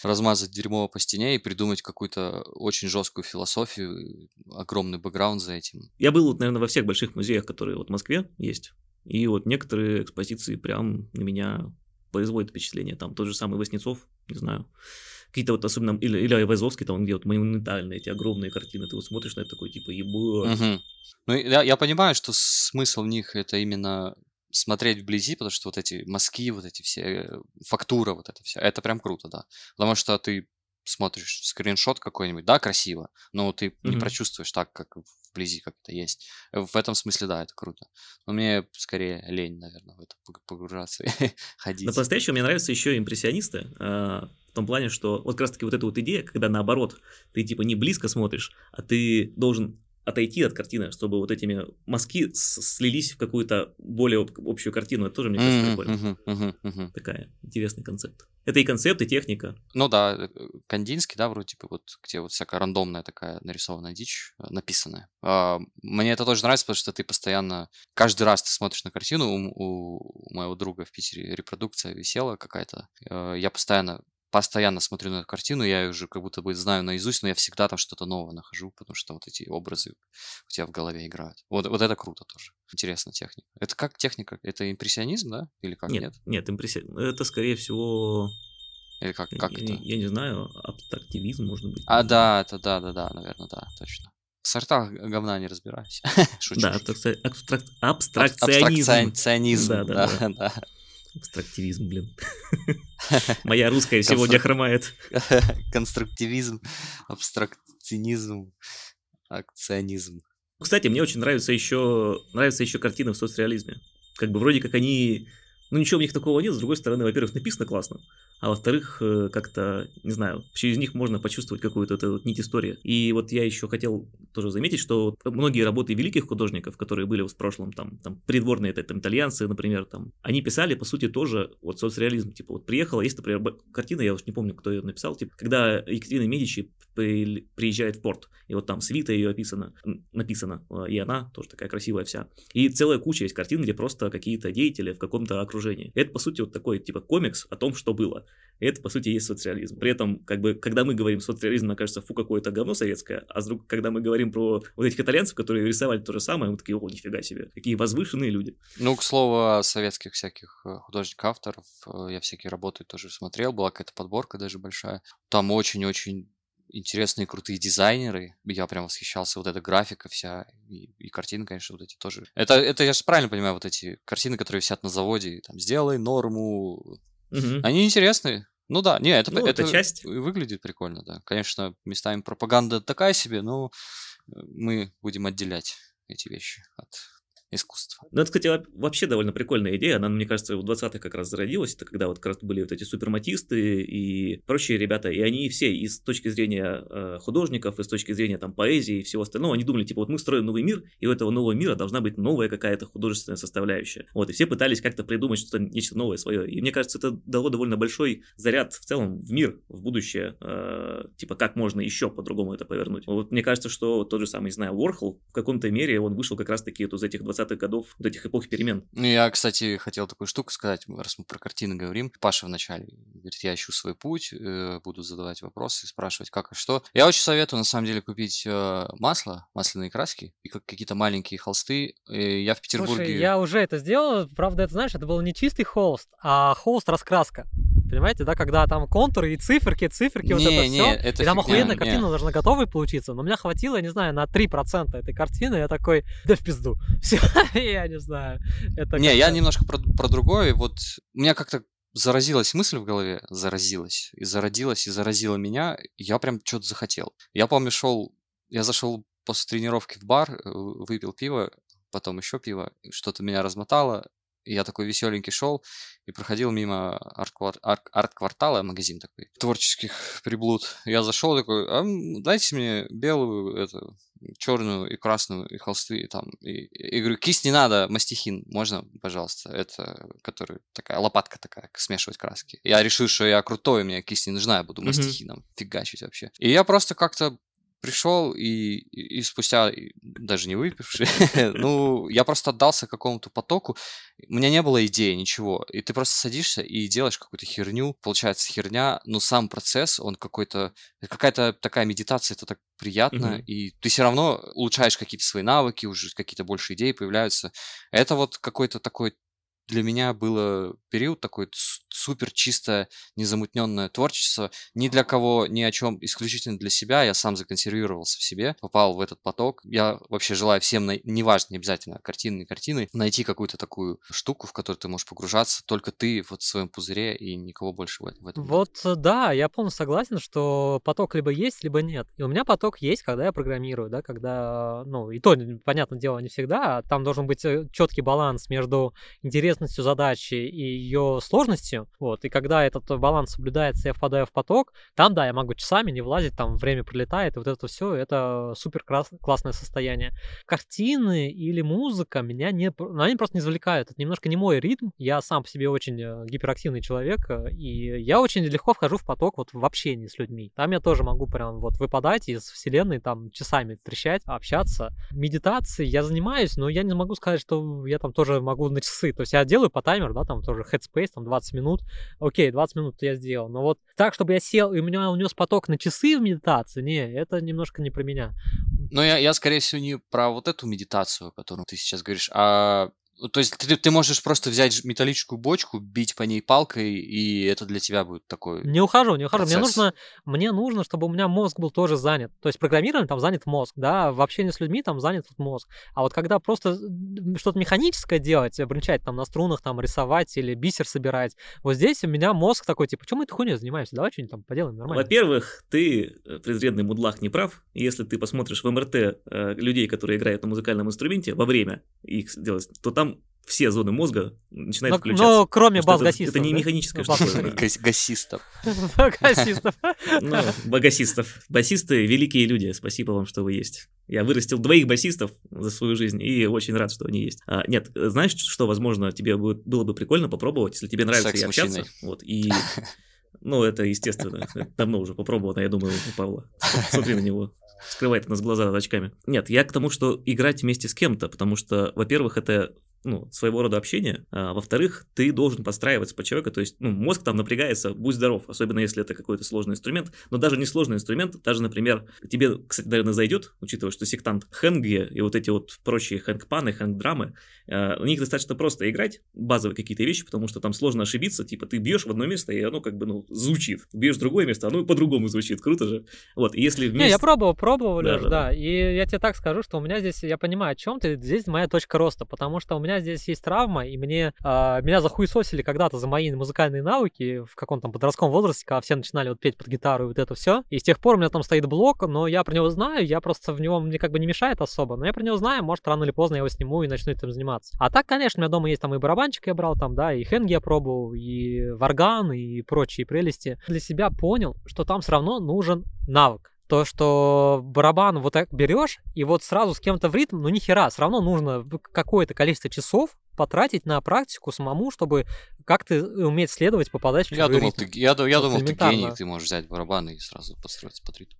Speaker 1: размазать дерьмо по стене и придумать какую-то очень жесткую философию, огромный бэкграунд за этим.
Speaker 3: Я был, вот, наверное, во всех больших музеях, которые вот в Москве есть, и вот некоторые экспозиции прям на меня производят впечатление. Там тот же самый Воснецов, не знаю, какие-то вот особенно, или, или Айвазовский, там, где вот монументальные эти огромные картины, ты вот смотришь на это такой, типа, ебать.
Speaker 1: Мгм. Ну, я, я понимаю, что смысл в них это именно смотреть вблизи, потому что вот эти мазки, вот эти все, э, фактура вот это вся, это прям круто, да. Потому что ты смотришь скриншот какой-нибудь, да, красиво, но ты не
Speaker 3: Мгм.
Speaker 1: прочувствуешь так, как вблизи, как это есть. В этом смысле, да, это круто. Но мне скорее лень, наверное, в это пог- погружаться и
Speaker 3: Но
Speaker 1: ходить.
Speaker 3: по-настоящему мне нравятся еще импрессионисты, а, в том плане, что вот как раз таки вот эта вот идея, когда наоборот, ты типа не близко смотришь, а ты должен отойти от картины, чтобы вот этими мазки слились в какую-то более об- общую картину. Это тоже, мне кажется,
Speaker 1: Мгм,
Speaker 3: прикольно.
Speaker 1: мгм, мгм.
Speaker 3: Такая интересный концепт. Это и концепт, и техника.
Speaker 1: Ну да, э, Кандинский, да, вроде бы, вот где вот всякая рандомная такая нарисованная дичь э, написанная. А, Мне это тоже нравится, потому что ты постоянно, каждый раз ты смотришь на картину, у, у моего друга в Питере репродукция висела какая-то, э, я постоянно постоянно смотрю на эту картину, я ее уже как будто бы знаю наизусть, но я всегда там что-то новое нахожу, потому что вот эти образы у тебя в голове играют. Вот, вот это круто тоже. Интересная техника. Это как техника? Это импрессионизм, да? Или как?
Speaker 3: нет,
Speaker 1: Нет?
Speaker 3: нет, импрессия- Это скорее всего,
Speaker 1: Или как, как
Speaker 3: я,
Speaker 1: это?
Speaker 3: я не знаю, абстрактивизм, может быть.
Speaker 1: А, да, это да, да, да, наверное, да, точно. В сортах говна не разбираюсь. Шучу.
Speaker 3: Да, абстракционизм.
Speaker 1: Абстракционизм,
Speaker 3: да, да. Абстрактивизм, блин. Моя русская сегодня хромает.
Speaker 1: Конструктивизм, абстракционизм, акционизм.
Speaker 3: Кстати, мне очень нравятся еще, нравятся еще картины в соцреализме. Как бы вроде как они... Ну, ничего в них такого нет. С другой стороны, во-первых, написано классно. А во-вторых, э, как-то, не знаю, через них можно почувствовать какую-то эту вот нить истории. И вот я еще хотел тоже заметить, что многие работы великих художников, которые были в прошлом, там, там придворные это, там, итальянцы, например, там, они писали, по сути, тоже вот соцреализм. Типа, вот приехала, есть, например, картина, я уж не помню, кто ее написал, типа, когда Екатерина Медичи приезжает в порт, и вот там свита ее описана, написано, и она тоже такая красивая вся. И целая куча есть картин, где просто какие-то деятели в каком-то окружении. Это, по сути, вот такой, типа, комикс о том, что было. Это, по сути, есть социализм. При этом, как бы, когда мы говорим социализм, мне кажется, фу, какое-то говно советское, а вдруг, когда мы говорим про вот этих итальянцев, которые рисовали то же самое, мы такие, о, нифига себе, какие возвышенные люди.
Speaker 1: Ну, к слову, советских всяких э, художников-авторов, э, я всякие работы тоже смотрел, была какая-то подборка даже большая. Там очень-очень интересные, крутые дизайнеры. Я прям восхищался. Вот эта графика вся и, и картины, конечно, вот эти тоже. Это, это я же правильно понимаю, вот эти картины, которые висят на заводе, там, сделай норму. Угу. Они интересные. Ну да, не, это,
Speaker 3: ну,
Speaker 1: это,
Speaker 3: это часть.
Speaker 1: выглядит прикольно, да. Конечно, местами пропаганда такая себе, но мы будем отделять эти вещи от искусства.
Speaker 3: Ну, это, кстати, вообще довольно прикольная идея. Она, мне кажется, в 20-х как раз зародилась. Это когда вот как раз были вот эти суперматисты и прочие ребята. И они все и с точки зрения э, художников, и с точки зрения там поэзии и всего остального, они думали, типа, вот мы строим новый мир, и у этого нового мира должна быть новая какая-то художественная составляющая. Вот, и все пытались как-то придумать что-то, нечто новое свое. И мне кажется, это дало довольно большой заряд в целом в мир, в будущее. Э, типа, как можно еще по-другому это повернуть. Вот мне кажется, что тот же самый, не знаю, Уорхол в каком-то мере он вышел как раз-таки вот из этих 20 20-х годов, вот этих эпох перемен.
Speaker 1: Ну, я, кстати, хотел такую штуку сказать, раз мы про картины говорим. Паша вначале говорит, я ищу свой путь, э, буду задавать вопросы, спрашивать, как и что. Я очень советую, на самом деле, купить э, масло, масляные краски и какие-то маленькие холсты. Я в Петербурге...
Speaker 2: Слушай, я уже это сделал, правда, это, знаешь, это был не чистый холст, а холст-раскраска. Понимаете, да, когда там контуры и циферки, циферки, не, вот это не, все. Это и там фигня, охуенная не. картина должна готовой получиться. Но у меня хватило, я не знаю, на 3% этой картины. Я такой, да в пизду. Все, я не знаю.
Speaker 1: Это не, я немножко про, про другое. Вот у меня как-то заразилась мысль в голове, заразилась, и зародилась, и заразила меня, я прям что-то захотел. Я помню, шел, я зашел после тренировки в бар, э, выпил пиво, потом еще пиво, что-то меня размотало, и я такой веселенький шел и проходил мимо арт-квартала, магазин такой, творческих приблуд. Я зашел такой, а, дайте мне белую, эту, черную и красную, и холсты, и там. И, и говорю, кисть не надо, мастихин, можно, пожалуйста? Это, который такая лопатка такая, смешивать краски. Я решил, что я крутой, меня кисть не нужна, я буду мастихином mm-hmm. фигачить вообще. И я просто как-то пришел и, и, спустя, даже не выпивший, ну, я просто отдался какому-то потоку, у меня не было идеи, ничего, и ты просто садишься и делаешь какую-то херню, получается херня, но сам процесс, он какой-то, какая-то такая медитация, это так приятно, и ты все равно улучшаешь какие-то свои навыки, уже какие-то больше идеи появляются. Это вот какой-то такой для меня было период такой супер чисто незамутненное творчество. Ни для кого, ни о чем, исключительно для себя. Я сам законсервировался в себе, попал в этот поток. Я вообще желаю всем, неважно, не обязательно картины, не картины, найти какую-то такую штуку, в которую ты можешь погружаться. Только ты вот в своем пузыре и никого больше в этом.
Speaker 2: Вот э, да, я полностью согласен, что поток либо есть, либо нет. И у меня поток есть, когда я программирую, да, когда, ну, и то, понятное дело, не всегда. Там должен быть э, четкий баланс между интересностью задачи и ее сложностью, вот, и когда этот баланс соблюдается, я впадаю в поток, там, да, я могу часами не влазить, там время прилетает, и вот это все, это супер классное состояние. Картины или музыка меня не, они просто не завлекают, это немножко не мой ритм, я сам по себе очень э, гиперактивный человек, э, и я очень легко вхожу в поток вот в общении с людьми. Там я тоже могу прям вот выпадать из вселенной, там часами трещать, общаться. Медитацией я занимаюсь, но я не могу сказать, что я там тоже могу на часы, то есть я делаю по таймеру, да, там тоже headspace, там 20 минут, окей, 20 минут я сделал. Но вот так, чтобы я сел, и у меня унес поток на часы в медитации, не, это немножко не про меня.
Speaker 1: Но я, я, скорее всего, не про вот эту медитацию, о которой ты сейчас говоришь, а то есть ты, ты можешь просто взять металлическую бочку, бить по ней палкой, и это для тебя будет такой.
Speaker 2: Не ухожу, не ухожу. Мне нужно, мне нужно, чтобы у меня мозг был тоже занят. То есть программирование там занят мозг, да, в общении с людьми там занят мозг. А вот когда просто что-то механическое делать, бренчать там на струнах, там рисовать или бисер собирать, вот здесь у меня мозг такой, типа, чем мы этой хуйней занимаемся? Давай что-нибудь там поделаем нормально.
Speaker 3: Во-первых, ты, э, презренный мудлах, не прав. Если ты посмотришь в МРТ э, людей, которые играют на музыкальном инструменте во время их делать, то там все зоны мозга начинают но, включаться.
Speaker 2: Но кроме бас-гасистов.
Speaker 3: Это, это не механическая штука.
Speaker 1: Гасистов.
Speaker 2: Гасистов.
Speaker 3: Ну, басистов. Басисты — великие люди. Спасибо вам, что вы есть. Я вырастил двоих басистов за свою жизнь и очень рад, что они есть. А, нет, знаешь, что, возможно, тебе было бы прикольно попробовать, если тебе нравится и общаться. Вот, и Ну, это естественно. Это давно уже попробовано, я думаю, у Павла. Смотри на него. Скрывает у нас глаза очками. Нет, я к тому, что играть вместе с кем-то, потому что, во-первых, это ну, своего рода общение, а во-вторых, ты должен подстраиваться под человека, то есть, ну, мозг там напрягается, будь здоров, особенно если это какой-то сложный инструмент, но даже не сложный инструмент, даже, например, тебе, кстати, наверное, зайдет, учитывая, что сектант хэнги и вот эти вот прочие хэнгпаны, хэнгдрамы, э, у них достаточно просто играть, базовые какие-то вещи, потому что там сложно ошибиться, типа, ты бьешь в одно место, и оно как бы, ну, звучит, бьешь в другое место, оно по-другому звучит, круто же, вот, и если вместе...
Speaker 2: Не, я пробовал, пробовал,
Speaker 3: Да, да,
Speaker 2: да,
Speaker 3: да.
Speaker 2: и я тебе так скажу, что у меня здесь, я понимаю, о чем ты, здесь моя точка роста, потому что у меня здесь есть травма, и мне, а, меня захуесосили когда-то за мои музыкальные навыки в каком-то там подростковом возрасте, когда все начинали вот петь под гитару и вот это все, и с тех пор у меня там стоит блок, но я про него знаю, я просто в него мне как бы не мешает особо, но я про него знаю, может, рано или поздно я его сниму и начну этим заниматься. А так, конечно, у меня дома есть там и барабанчик я брал там, да, и хэнги я пробовал, и варган, и прочие прелести. Для себя понял, что там все равно нужен навык. То, что барабан вот так берешь, и вот сразу с кем-то в ритм, ну ни хера, все равно нужно какое-то количество часов потратить на практику самому, чтобы как-то уметь следовать, попадать в
Speaker 1: Я думал,
Speaker 2: ритм.
Speaker 1: ты, я, я думал, ты гений, ты можешь взять барабаны и сразу подстроиться под ритм.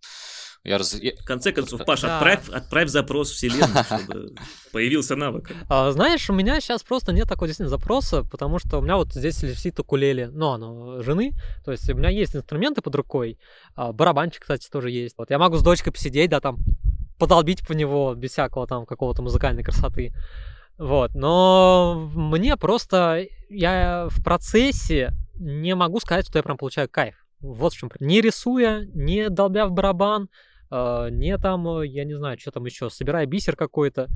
Speaker 1: Я раз...
Speaker 3: В конце концов, Паша,
Speaker 2: Да.
Speaker 3: отправь, отправь запрос вселенной, чтобы появился навык.
Speaker 2: А, знаешь, у меня сейчас просто нет такого действительно запроса, потому что у меня вот здесь висит укулеле, ну, оно жены, то есть у меня есть инструменты под рукой, а, барабанчик, кстати, тоже есть. Вот я могу с дочкой посидеть, да, там, подолбить по него без всякого там какого-то музыкальной красоты. Вот, но мне просто, я в процессе не могу сказать, что я прям получаю кайф. Вот в чем. Не рисуя, не долбя в барабан, не там, э, я не знаю, что там еще, собирая бисер какой-то,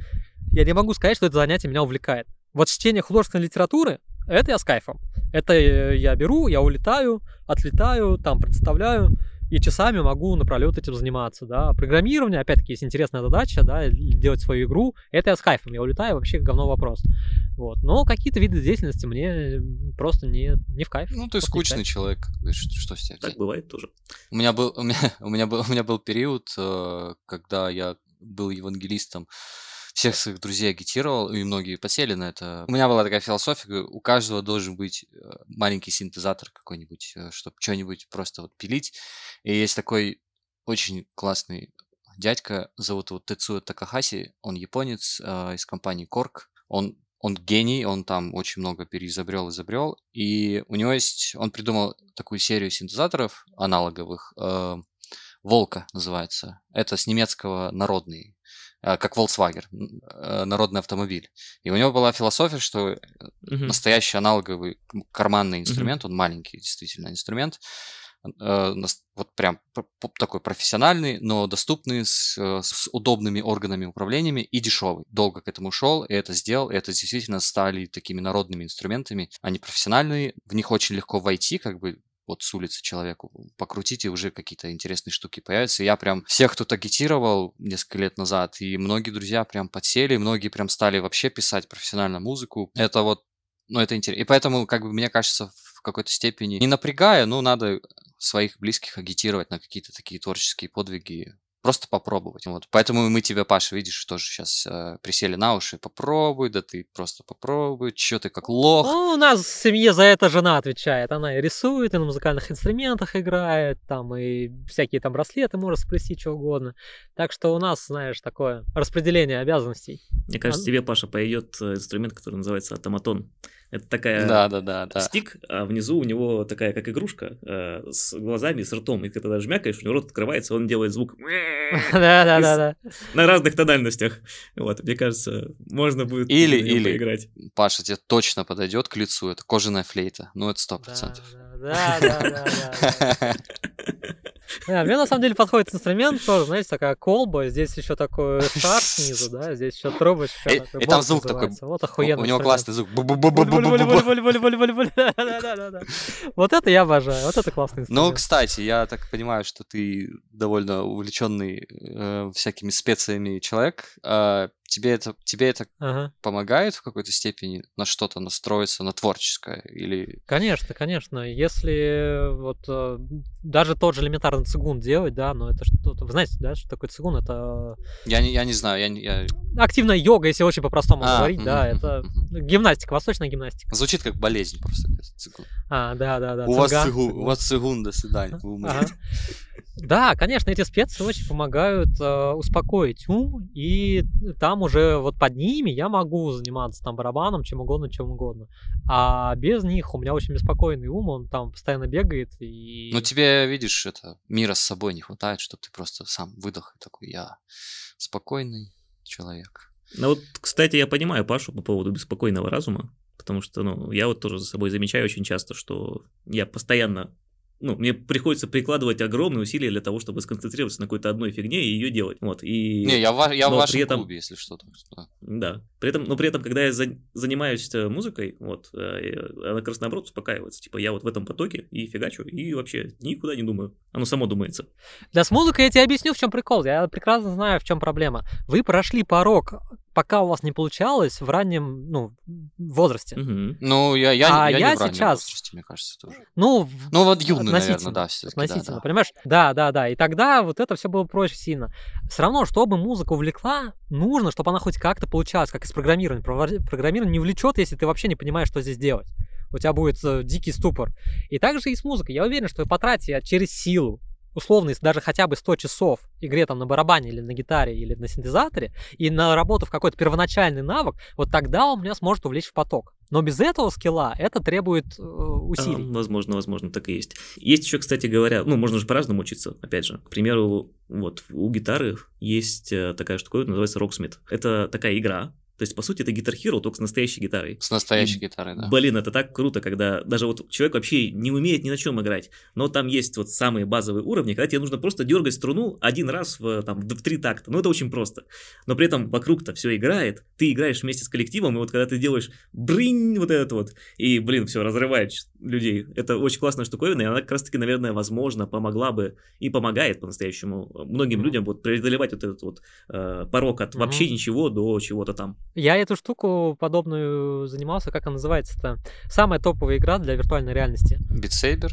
Speaker 2: я не могу сказать, что это занятие меня увлекает. Вот чтение художественной литературы, это я с кайфом. Это э, я беру, я улетаю, отлетаю, там представляю, и часами могу напролет этим заниматься, да. Программирование, опять-таки, есть интересная задача, да, делать свою игру, это я с кайфом, я улетаю, вообще говно вопрос. Вот. Но какие-то виды деятельности мне просто не, не в кайф.
Speaker 1: Ну, ты скучный
Speaker 2: кайф.
Speaker 1: человек, что, что с тебя
Speaker 3: Так бывает тоже.
Speaker 1: У меня был, у меня, у меня был, у меня был период, э, когда я был евангелистом, всех своих друзей агитировал, и многие подсели на это. У меня была такая философия, у каждого должен быть э, маленький синтезатор какой-нибудь, чтобы что-нибудь просто вот пилить. И есть такой очень классный дядька, зовут его Тецуя Такахаси, он японец э, из компании Korg. Он он гений, он там очень много переизобрел, изобрел, и у него есть, он придумал такую серию синтезаторов аналоговых, э, Волка называется. Это с немецкого народный, э, как Volkswagen, э, народный автомобиль. И у него была философия, что
Speaker 3: Мгм.
Speaker 1: настоящий аналоговый карманный инструмент, он маленький действительно инструмент, э, вот прям такой профессиональный, но доступный с, э, с удобными органами управлениями и дешевый. Долго к этому шел, и это сделал, и это действительно стали такими народными инструментами. Они профессиональные, в них очень легко войти, как бы вот с улицы человеку покрутить, и уже какие-то интересные штуки появятся. Я прям всех тут агитировал несколько лет назад, и многие друзья прям подсели, многие прям стали вообще писать профессионально музыку. Это вот, ну, это интересно. И поэтому, как бы, мне кажется, в какой-то степени, не напрягая, но надо своих близких агитировать на какие-то такие творческие подвиги, просто попробовать. Вот. Поэтому мы тебя, Паша, видишь, тоже сейчас э, присели на уши. Попробуй, да ты просто попробуй. Чё ты как лох?
Speaker 2: Ну, у нас в семье за это жена отвечает. Она и рисует, и на музыкальных инструментах играет, там и всякие там браслеты может сплести, что угодно. Так что у нас, знаешь, такое распределение обязанностей.
Speaker 3: Мне кажется,
Speaker 2: А-
Speaker 3: тебе, Паша, пойдет э, инструмент, который называется автоматон. Это такая
Speaker 1: Да, да, да, да.
Speaker 3: стик, а внизу у него такая, как игрушка, э, с глазами, с ртом. И когда ты жмякаешь, у него рот открывается, он делает звук
Speaker 2: Да-да-да.
Speaker 3: на разных тональностях. Вот, мне кажется, можно будет
Speaker 1: Или- или-
Speaker 3: поиграть.
Speaker 1: Паша, тебе точно подойдет к лицу. Это кожаная флейта. Ну, это сто процентов.
Speaker 2: Да-да-да. Да, мне на самом деле подходит инструмент тоже, знаете, такая колба, здесь еще такой шар снизу, да, здесь еще трубочка.
Speaker 1: И-
Speaker 2: такой
Speaker 1: и там звук такой.
Speaker 2: Вот
Speaker 1: У
Speaker 2: охуенно.
Speaker 1: у него классный звук.
Speaker 2: Вот это я обожаю, вот это классный
Speaker 1: Ну,
Speaker 2: инструмент.
Speaker 1: кстати, я так понимаю, что ты довольно увлеченный э, всякими специями человек. А тебе это, тебе это
Speaker 2: Ага.
Speaker 1: помогает в какой-то степени на что-то настроиться, на творческое? Или...
Speaker 2: Конечно, конечно. Если вот э, даже тот же элементарный цигун делать, да, но это что-то... Вы знаете, да, что такое цигун? Это
Speaker 1: Я не, я не знаю, я, не- я...
Speaker 2: активная йога, если очень по-простому
Speaker 1: А,
Speaker 2: говорить, да,
Speaker 1: мгм,
Speaker 2: это
Speaker 1: мгм.
Speaker 2: гимнастика, восточная гимнастика.
Speaker 1: Звучит как болезнь просто. цигун.
Speaker 2: А, да, да, да.
Speaker 1: у, вас
Speaker 2: цинга,
Speaker 1: цигун, у
Speaker 2: цигун.
Speaker 1: вас цигун, до свидания. вы
Speaker 2: Ага. Да, конечно, эти специи очень помогают э, успокоить ум, и там уже вот под ними я могу заниматься там барабаном, чем угодно, чем угодно. А без них у меня очень беспокойный ум, он там постоянно бегает, и...
Speaker 1: Ну, тебе, видишь, это мира с собой не хватает, чтобы ты просто сам выдох и такой, я спокойный человек.
Speaker 3: Ну вот, кстати, я понимаю Пашу по поводу беспокойного разума, потому что, ну, я вот тоже за собой замечаю очень часто, что я постоянно, ну, мне приходится прикладывать огромные усилия для того, чтобы сконцентрироваться на какой-то одной фигне и ее делать. Вот, и...
Speaker 1: Не, я, в, я в
Speaker 3: но
Speaker 1: вашем
Speaker 3: при этом-
Speaker 1: клубе, если что да.
Speaker 3: Да. При этом, но при этом, когда я за- занимаюсь э, музыкой, вот, э, она как раз наоборот успокаивается. Типа, я вот в этом потоке и фигачу, и вообще никуда не думаю. Оно само думается.
Speaker 2: Да с музыкой я тебе объясню, в чем прикол. Я прекрасно знаю, в чем проблема. Вы прошли порог, пока у вас не получалось в раннем, ну, возрасте.
Speaker 3: Мгм.
Speaker 1: Ну, я, я,
Speaker 2: А
Speaker 1: я,
Speaker 2: я
Speaker 1: не в
Speaker 2: сейчас-
Speaker 1: возрасте, мне кажется, тоже.
Speaker 2: Ну, в-
Speaker 1: Ну, вот юный, наверное,
Speaker 2: относительно,
Speaker 1: да.
Speaker 2: Относительно, понимаешь? Да, да, да. И тогда вот это все было проще сильно. Все равно, чтобы музыка увлекла, нужно, чтобы она хоть как-то получалась, как из программирования. Программирование не влечет, если ты вообще не понимаешь, что здесь делать. У тебя будет э, дикий ступор. И также и с музыкой. Я уверен, что потратя через силу, условно, даже хотя бы 100 часов игре там на барабане или на гитаре или на синтезаторе, и наработав какой-то первоначальный навык, вот тогда он меня сможет увлечь в поток. Но без этого скилла это требует э, усилий.
Speaker 3: А, возможно, возможно, так и есть. Есть еще, кстати говоря, ну, можно же по-разному учиться, опять же. К примеру, вот у гитары есть э, такая штука, называется Rocksmith. Это такая игра, то есть, по сути, это Guitar Hero, только с настоящей гитарой.
Speaker 1: С настоящей
Speaker 3: И,
Speaker 1: гитарой, да.
Speaker 3: Блин, это так круто, когда даже вот человек вообще не умеет ни на чем играть, но там есть вот самые базовые уровни, когда тебе нужно просто дергать струну один раз в, там, в три такта. Ну, это очень просто. Но при этом вокруг-то все играет, ты играешь вместе с коллективом, и вот когда ты делаешь бринь, вот этот вот, и, блин, все разрывает людей. Это очень классная штуковина, и она как раз-таки, наверное, возможно, помогла бы и помогает по-настоящему многим
Speaker 2: Мгм.
Speaker 3: людям вот преодолевать вот этот вот э, порог от вообще
Speaker 2: Мгм.
Speaker 3: ничего до чего-то там.
Speaker 2: Я эту штуку подобную занимался, как она называется-то? Самая топовая игра для виртуальной реальности.
Speaker 1: Битсейбер.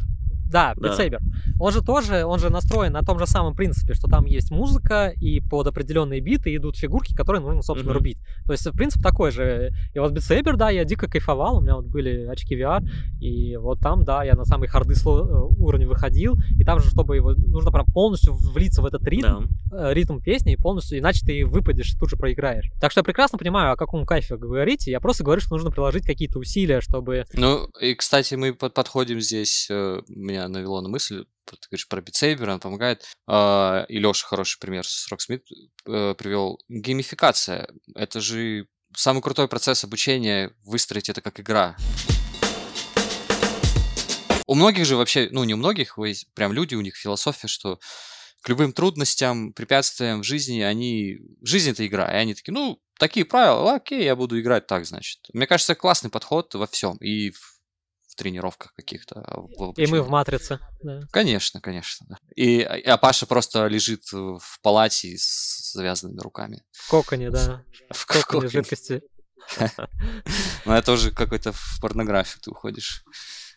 Speaker 2: Да,
Speaker 3: Да.
Speaker 2: Beat Saber. Он же тоже, он же настроен на том же самом принципе, что там есть музыка, и под определенные биты идут фигурки, которые нужно, собственно,
Speaker 3: Мгм.
Speaker 2: рубить. То есть принцип такой же. И вот Beat Saber, да, я дико кайфовал, у меня вот были очки VR, и вот там, да, я на самый харды сло- э, уровень выходил, и там же, чтобы его, нужно прям полностью влиться в этот ритм,
Speaker 3: Да.
Speaker 2: э, ритм песни и полностью, иначе ты выпадешь и тут же проиграешь. Так что я прекрасно понимаю, о каком кайфе вы говорите. Я просто говорю, что нужно приложить какие-то усилия, чтобы...
Speaker 1: Ну, и, кстати, мы под- подходим здесь, э, навело на мысль, ты говоришь про битсейбер, он помогает. А, И Леша хороший пример с Rocksmith э, привел. Геймификация. Это же самый крутой процесс обучения, выстроить это как игра. У многих же вообще, ну не у многих, прям люди, у них философия, что к любым трудностям, препятствиям в жизни, они... Жизнь — это игра, и они такие, ну, такие правила, окей, я буду играть так, значит. Мне кажется, классный подход во всем, и в, в тренировках каких-то. а,
Speaker 2: И мы в матрице. да.
Speaker 1: Конечно, конечно. да. И, а Паша просто лежит в палате с завязанными руками.
Speaker 2: В коконе, да.
Speaker 1: В
Speaker 2: В коконе
Speaker 1: коконе.
Speaker 2: жидкости.
Speaker 1: Ну, это уже какой-то в порнографию ты уходишь.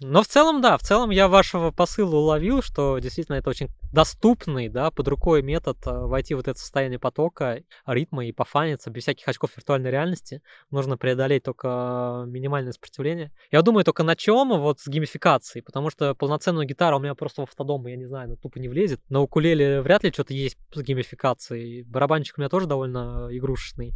Speaker 2: Но в целом, да, в целом я вашего посыла уловил, что действительно это очень доступный, да, под рукой метод э, войти в вот это состояние потока, ритма и пофаниться без всяких очков виртуальной реальности. Нужно преодолеть только минимальное сопротивление. Я думаю только на чем вот с геймификацией, потому что полноценную гитару у меня просто в автодом, я не знаю, ну тупо не влезет. На укулеле вряд ли что-то есть с геймификацией. Барабанчик у меня тоже довольно игрушечный.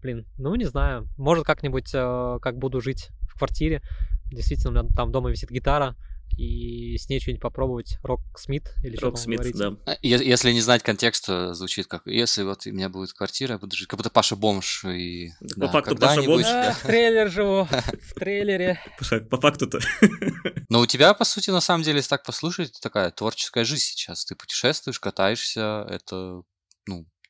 Speaker 2: Блин, ну не знаю. Может как-нибудь, э, как буду жить в квартире, действительно, у меня там дома висит гитара, и с ней что-нибудь попробовать. Рок Смит или что
Speaker 3: Рок
Speaker 2: там
Speaker 3: Смит, да.
Speaker 1: А, Если не знать контекста, звучит как «Если вот у меня будет квартира, я буду жить». Как будто Паша бомж и...
Speaker 3: По факту Паша бомж.
Speaker 2: А, в трейлер живу, в трейлере.
Speaker 3: По факту-то.
Speaker 1: Но у тебя, по сути, на самом деле, если так послушать, такая творческая жизнь сейчас. Ты путешествуешь, катаешься, это,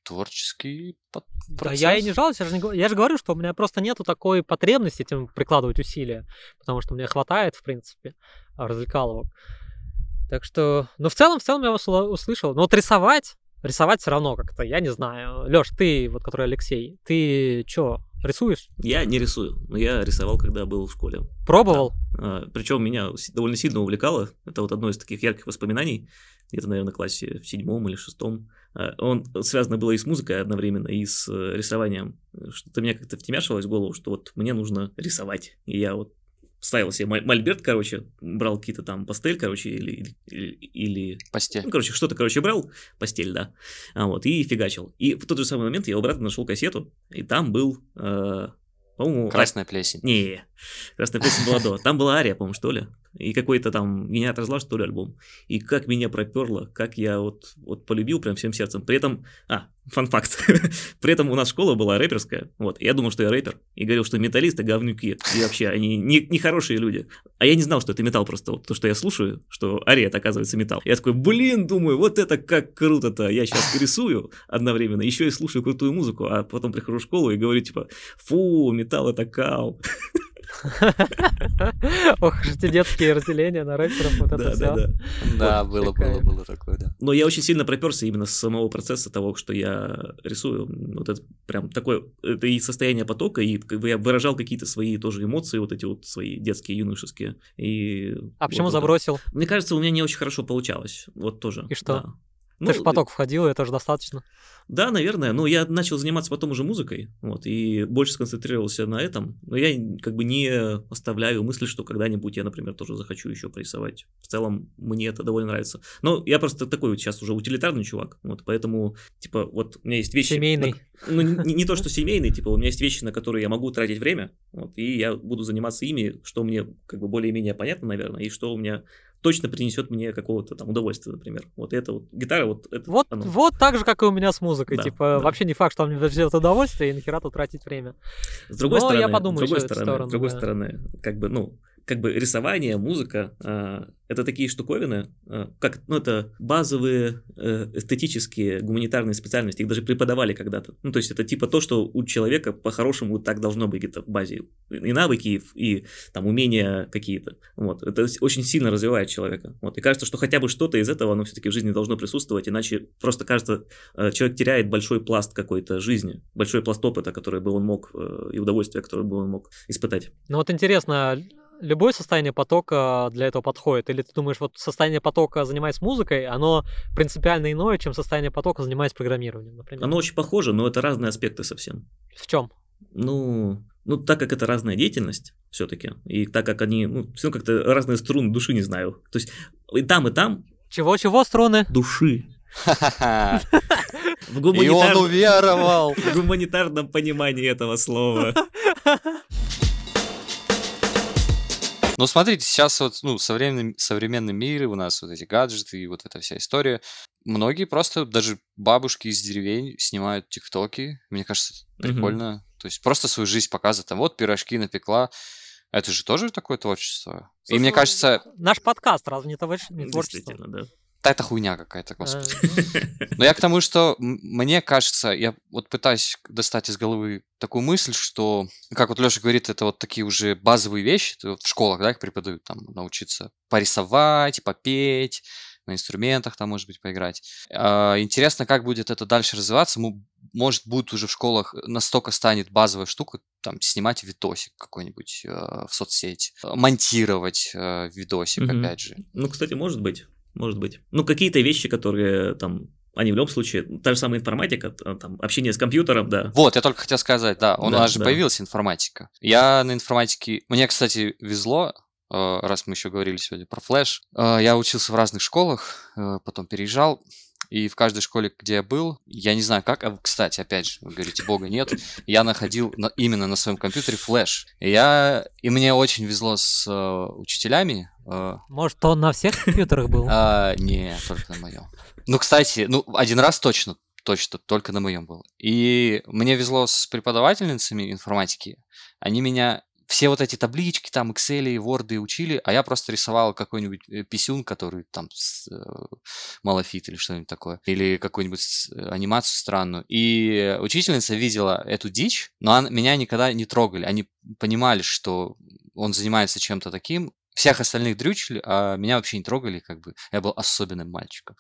Speaker 1: творческий под-
Speaker 2: Да
Speaker 1: процесс.
Speaker 2: я и не жалуюсь, я же, не я же говорю, что у меня просто нету такой потребности этим прикладывать усилия, потому что мне хватает, в принципе, развлекаловок. Так что, ну, в целом, в целом я вас услышал. Но вот рисовать, рисовать все равно как-то, я не знаю. Лёш, ты, вот который Алексей, ты чё, рисуешь?
Speaker 3: Я не рисую, но я рисовал, когда был в школе.
Speaker 2: Пробовал?
Speaker 3: А, Причем меня довольно сильно увлекало. Это вот одно из таких ярких воспоминаний. Где-то, наверное, в классе в седьмом или шестом. А, Он связано было и с музыкой одновременно, и с э, рисованием. Что-то мне как-то втемяшилось в голову, что вот мне нужно рисовать. И я вот ставил себе моль- мольберт, короче, брал какие-то там пастель, короче, или, или, или
Speaker 1: Постель.
Speaker 3: ну, короче, что-то, короче, брал, постель, да, а вот, и фигачил. И в тот же самый момент я у брата нашел кассету, и там был, э, по-моему...
Speaker 1: Красная плесень.
Speaker 3: Не, Красная песня была до. Там была Ария, по-моему, что ли. И какой-то там генератор зла, что ли, альбом. И как меня проперло, как я вот, вот полюбил прям всем сердцем. При этом, а, фан-факт. При этом у нас школа была рэперская. Вот, я думал, что я рэпер. И говорил, что металлисты говнюки. И вообще, они не, не хорошие люди. А я не знал, что это металл просто. Вот то, что я слушаю, что Ария, это оказывается металл. Я такой, блин, думаю, вот это как круто-то. Я сейчас рисую одновременно, еще и слушаю крутую музыку, а потом прихожу в школу и говорю, типа, фу, металл это кал.
Speaker 2: Ох, уж эти детские разделения на рэперов, вот это
Speaker 3: Да,
Speaker 2: все.
Speaker 3: да, да.
Speaker 1: Да,
Speaker 2: Вот,
Speaker 1: было, было, было такое, да.
Speaker 3: Но я очень сильно проперся именно с самого процесса того, что я рисую. Вот это прям такое, это и состояние потока, и я выражал какие-то свои тоже эмоции, вот эти вот свои детские, юношеские. И
Speaker 2: А почему
Speaker 3: вот это.
Speaker 2: забросил?
Speaker 3: Мне кажется, у меня не очень хорошо получалось. Вот тоже.
Speaker 2: И что?
Speaker 3: Да.
Speaker 2: Ты
Speaker 3: Ну,
Speaker 2: же поток входил, и это же достаточно.
Speaker 3: Да, наверное. Но я начал заниматься потом уже музыкой, вот, и больше сконцентрировался на этом. Но я как бы не оставляю мысли, что когда-нибудь я, например, тоже захочу еще порисовать. В целом, мне это довольно нравится. Но я просто такой вот сейчас уже утилитарный чувак, вот, поэтому, типа, вот у меня есть вещи...
Speaker 2: Семейный.
Speaker 3: на- ну, не, не то, что семейный, типа, у меня есть вещи, на которые я могу тратить время, вот, и я буду заниматься ими, что мне, как бы, более-менее понятно, наверное, и что у меня точно принесет мне какого-то там удовольствия, например. Вот это вот, гитара, вот это
Speaker 2: Вот,
Speaker 3: оно.
Speaker 2: вот так же, как и у меня с музыкой.
Speaker 3: Да,
Speaker 2: типа,
Speaker 3: да.
Speaker 2: вообще не факт, что он мне дает удовольствие, и нахера тут тратить время.
Speaker 3: С другой
Speaker 2: Но
Speaker 3: стороны,
Speaker 2: я подумаю
Speaker 3: с другой стороны,
Speaker 2: сторону,
Speaker 3: с другой
Speaker 2: да.
Speaker 3: стороны, как бы, ну, как бы рисование, музыка, а, это такие штуковины, а, как, ну, это базовые э, эстетические гуманитарные специальности, их даже преподавали когда-то. Ну, то есть это типа то, что у человека по-хорошему так должно быть где-то в базе. И навыки, и, и там умения какие-то. Вот. Это очень сильно развивает человека. Вот. И кажется, что хотя бы что-то из этого, оно все-таки в жизни должно присутствовать, иначе просто кажется, э, человек теряет большой пласт какой-то жизни, большой пласт опыта, который бы он мог, э, и удовольствия, которое бы он мог испытать.
Speaker 2: Ну вот интересно, любое состояние потока для этого подходит? Или ты думаешь, вот состояние потока, занимаясь музыкой, оно принципиально иное, чем состояние потока, занимаясь программированием, например?
Speaker 3: Оно очень похоже, но это разные аспекты совсем.
Speaker 2: В чем?
Speaker 3: Ну, ну, так как это разная деятельность все-таки, и так как они, ну, все как-то разные струны души, не знаю. То есть и там, и там
Speaker 2: Чего-чего струны?
Speaker 3: души. В,
Speaker 1: И он
Speaker 3: гуманитар-
Speaker 1: уверовал.
Speaker 3: в гуманитарном понимании этого слова.
Speaker 1: Ну, смотрите, сейчас вот, ну, современный, современный мир, у нас вот эти гаджеты и вот эта вся история. Многие просто, даже бабушки из деревень снимают тиктоки. Мне кажется, прикольно. То есть просто свою жизнь показывают. Там вот пирожки напекла. Это же тоже такое творчество. И мне
Speaker 2: Слушай,
Speaker 1: кажется,
Speaker 2: Наш подкаст разве не, творч- не творчество?
Speaker 3: Действительно, да.
Speaker 1: Да, это хуйня какая-то, господи. Но я к тому, что мне кажется, я вот пытаюсь достать из головы такую мысль, что, как вот Леша говорит, это вот такие уже базовые вещи, вот в школах, да, их преподают, там, научиться порисовать, попеть, на инструментах там, может быть, поиграть. А, Интересно, как будет это дальше развиваться. Может, будет уже в школах настолько станет базовая штука, там, снимать видосик какой-нибудь э, в соцсети, монтировать э, видосик,
Speaker 3: Мгм.
Speaker 1: опять же.
Speaker 3: Ну, кстати, может быть, может быть. Ну, какие-то вещи, которые там, они в любом случае, та же самая информатика, т- там, общение с компьютером, да.
Speaker 1: Вот, я только хотел сказать, да, у
Speaker 3: Да,
Speaker 1: нас же
Speaker 3: да.
Speaker 1: появилась информатика. Я на информатике... Мне, кстати, везло, э, раз мы еще говорили сегодня про флеш. Э, Я учился в разных школах, э, потом переезжал, и в каждой школе, где я был, я не знаю как, а, кстати, опять же, вы говорите, бога нет, я находил на- именно на своем компьютере флеш. И Я... И мне очень везло с э, учителями,
Speaker 2: Может, он на всех компьютерах был?
Speaker 1: а, не, только на моем. Ну, кстати, ну, один раз точно, точно, только на моем был. И мне везло с преподавательницами информатики. Они меня все вот эти таблички, там, Excel и Word учили, а я просто рисовал какой-нибудь э, писюн, который там с, э, малофит или что-нибудь такое, или какую-нибудь э, анимацию странную. И учительница видела эту дичь, но она, меня никогда не трогали. Они понимали, что он занимается чем-то таким, всех остальных дрючили, а меня вообще не трогали, как бы я был особенным мальчиком.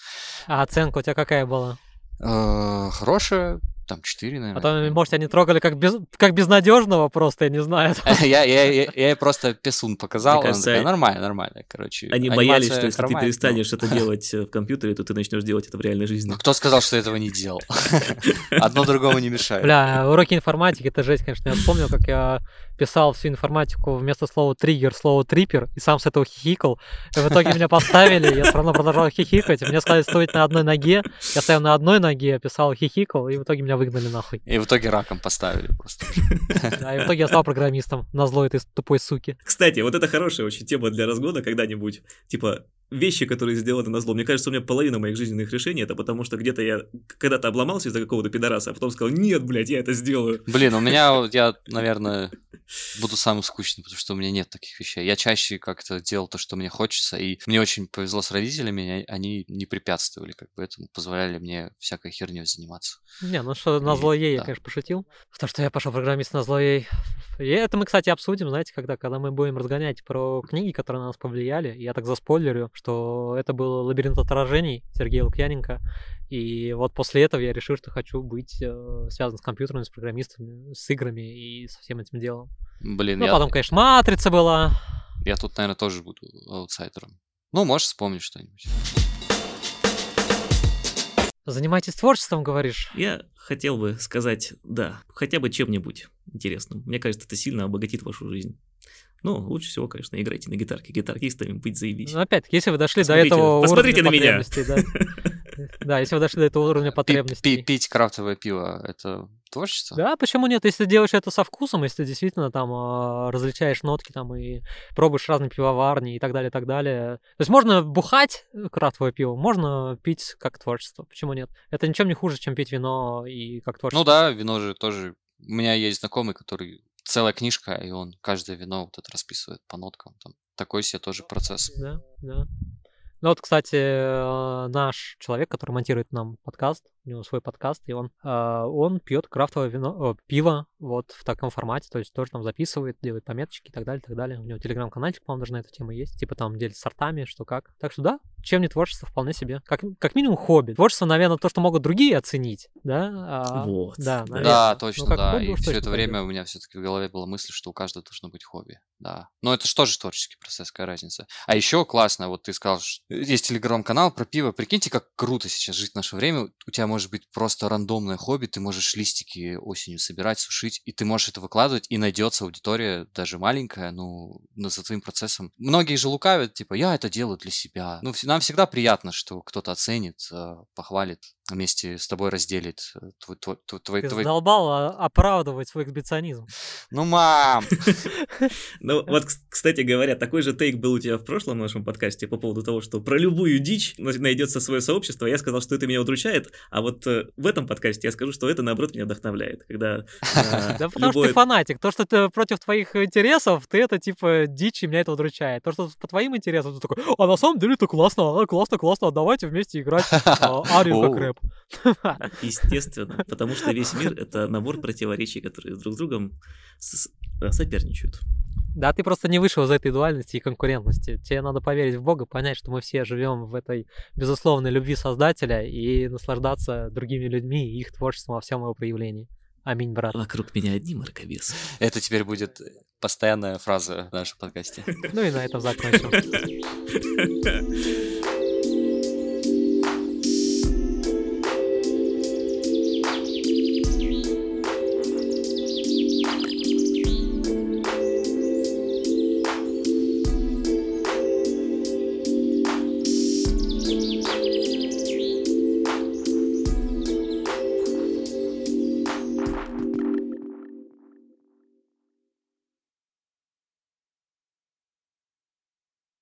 Speaker 2: А оценка у тебя какая была?
Speaker 1: Э, Хорошая, там 4,
Speaker 2: А
Speaker 1: наверное.
Speaker 2: то, может, они трогали как, без, как безнадежного просто, я не знаю.
Speaker 1: Я, я, я, просто писун показал,
Speaker 3: кажется,
Speaker 1: такая, нормально, нормально, короче.
Speaker 3: Они боялись, что если ты
Speaker 1: но-
Speaker 3: перестанешь это делать э, в компьютере, то ты начнешь делать это в реальной жизни.
Speaker 1: Ну, кто сказал, что этого не делал? Одно другому не мешает.
Speaker 2: Бля, уроки информатики, это жесть, конечно. Я вспомнил, как я писал всю информатику вместо слова триггер, слово трипер, и сам с этого хихикал. И в итоге меня поставили, я все равно продолжал хихикать. Мне сказали стоять на одной ноге. Я стоял на одной ноге, писал хихикал, и в итоге меня выгнали нахуй.
Speaker 1: И в итоге раком поставили просто.
Speaker 2: Да, и в итоге я стал программистом на зло этой тупой суки.
Speaker 3: Кстати, вот это хорошая очень тема для разгона когда-нибудь. Типа, вещи, которые сделаны на зло. Мне кажется, у меня половина моих жизненных решений это потому, что где-то я когда-то обломался из-за какого-то пидораса, а потом сказал, нет, блядь, я это сделаю.
Speaker 1: Блин, у меня, вот я, наверное, буду самым скучным, потому что у меня нет таких вещей. Я чаще как-то делал то, что мне хочется, и мне очень повезло с родителями, они не препятствовали как бы этому, позволяли мне всякой херней заниматься.
Speaker 2: Не, ну что, на зло ей я,
Speaker 1: да.
Speaker 2: конечно, пошутил. То, что я пошел программист на зло ей. И это мы, кстати, обсудим, знаете, когда, когда мы будем разгонять про книги, которые на нас повлияли. Я так заспойлерю, что это был «Лабиринт отражений» Сергея Лукьяненко. И вот после этого я решил, что хочу быть э, связан с компьютерами, с программистами, с играми и со всем этим делом.
Speaker 1: Блин,
Speaker 2: Ну,
Speaker 1: я,
Speaker 2: потом, конечно, «Матрица» была.
Speaker 1: я тут, наверное, тоже буду аутсайдером. Ну, можешь вспомнить что-нибудь.
Speaker 2: Занимайтесь творчеством, говоришь?
Speaker 3: Я хотел бы сказать, да, хотя бы чем-нибудь интересным. Мне кажется, это сильно обогатит вашу жизнь. Ну, лучше всего, конечно, играйте на гитарке. Гитаристами быть заебись.
Speaker 2: Ну, опять, если вы дошли до этого
Speaker 3: посмотрите
Speaker 2: уровня
Speaker 3: на меня.
Speaker 2: потребностей, да. Да, если вы дошли до этого уровня потребностей.
Speaker 1: пи- Пить крафтовое пиво — это творчество?
Speaker 2: Да, почему нет? Если ты делаешь это со вкусом, если ты действительно там а, различаешь нотки там и пробуешь разные пивоварни и так далее, и так далее. То есть можно бухать крафтовое пиво, можно пить как творчество. Почему нет? Это ничем не хуже, чем пить вино и как творчество.
Speaker 1: Ну да, вино же тоже... У меня есть знакомый, который целая книжка, и он каждое вино вот это расписывает по ноткам. Там. Такой себе тоже процесс.
Speaker 2: Да, да. Ну вот, кстати, э, наш человек, который монтирует нам подкаст, у него свой подкаст, и он, э, он пьет крафтовое вино, о, пиво вот в таком формате, то есть тоже там записывает, делает пометочки и так далее, и так далее. У него телеграм-канальчик, по-моему, даже на эту тему есть, типа там делится сортами, что как. Так что да, чем не творчество, вполне себе. Как, как минимум хобби. Творчество, наверное, то, что могут другие оценить, да? А,
Speaker 3: Вот.
Speaker 2: да, наверное.
Speaker 1: Да,
Speaker 2: Ну,
Speaker 1: точно,
Speaker 2: как
Speaker 1: да.
Speaker 2: хобби
Speaker 1: И все это время у меня все-таки в голове была мысль, что у каждого должно быть хобби. Да. Но это же тоже творческий процесс, какая разница. А еще классно, вот ты сказал, что есть телеграм-канал про пиво. Прикиньте, как круто сейчас жить в наше время. У тебя может быть просто рандомное хобби, ты можешь листики осенью собирать, сушить, и ты можешь это выкладывать, и найдется аудитория, даже маленькая, ну, за твоим процессом. Многие же лукавят, типа, я это делаю для себя. Ну, нам всегда приятно, что кто-то оценит, э, похвалит, вместе с тобой разделит э, твой, твой, твой,
Speaker 2: Ты
Speaker 1: твой-
Speaker 2: задолбал а, оправдывать свой эксбиционизм.
Speaker 1: Ну, мам!
Speaker 3: Ну, вот, кс- кстати говоря, такой же тейк был у тебя в прошлом нашем подкасте по поводу того, что про любую дичь на- найдется свое сообщество. Я сказал, что это меня удручает, а вот э, в этом подкасте я скажу, что это, наоборот, меня вдохновляет. Когда
Speaker 2: Да потому что ты фанатик. То, что ты против твоих интересов, ты это типа дичь, и меня это удручает. То, что по твоим интересам, ты такой, а на самом деле это классно, а, классно, классно, а давайте вместе играть а, арию как рэп.
Speaker 3: Естественно, потому что весь мир — это набор противоречий, которые друг с другом э, соперничают.
Speaker 2: Да, ты просто не вышел из этой дуальности и конкурентности. Тебе надо поверить в Бога, понять, что мы все живем в этой безусловной любви Создателя и наслаждаться другими людьми и их творчеством во всем его проявлении. Аминь, брат.
Speaker 3: Вокруг меня одни мракобесы.
Speaker 1: Это теперь будет постоянная фраза в нашем подкасте.
Speaker 2: Ну и на этом закончим.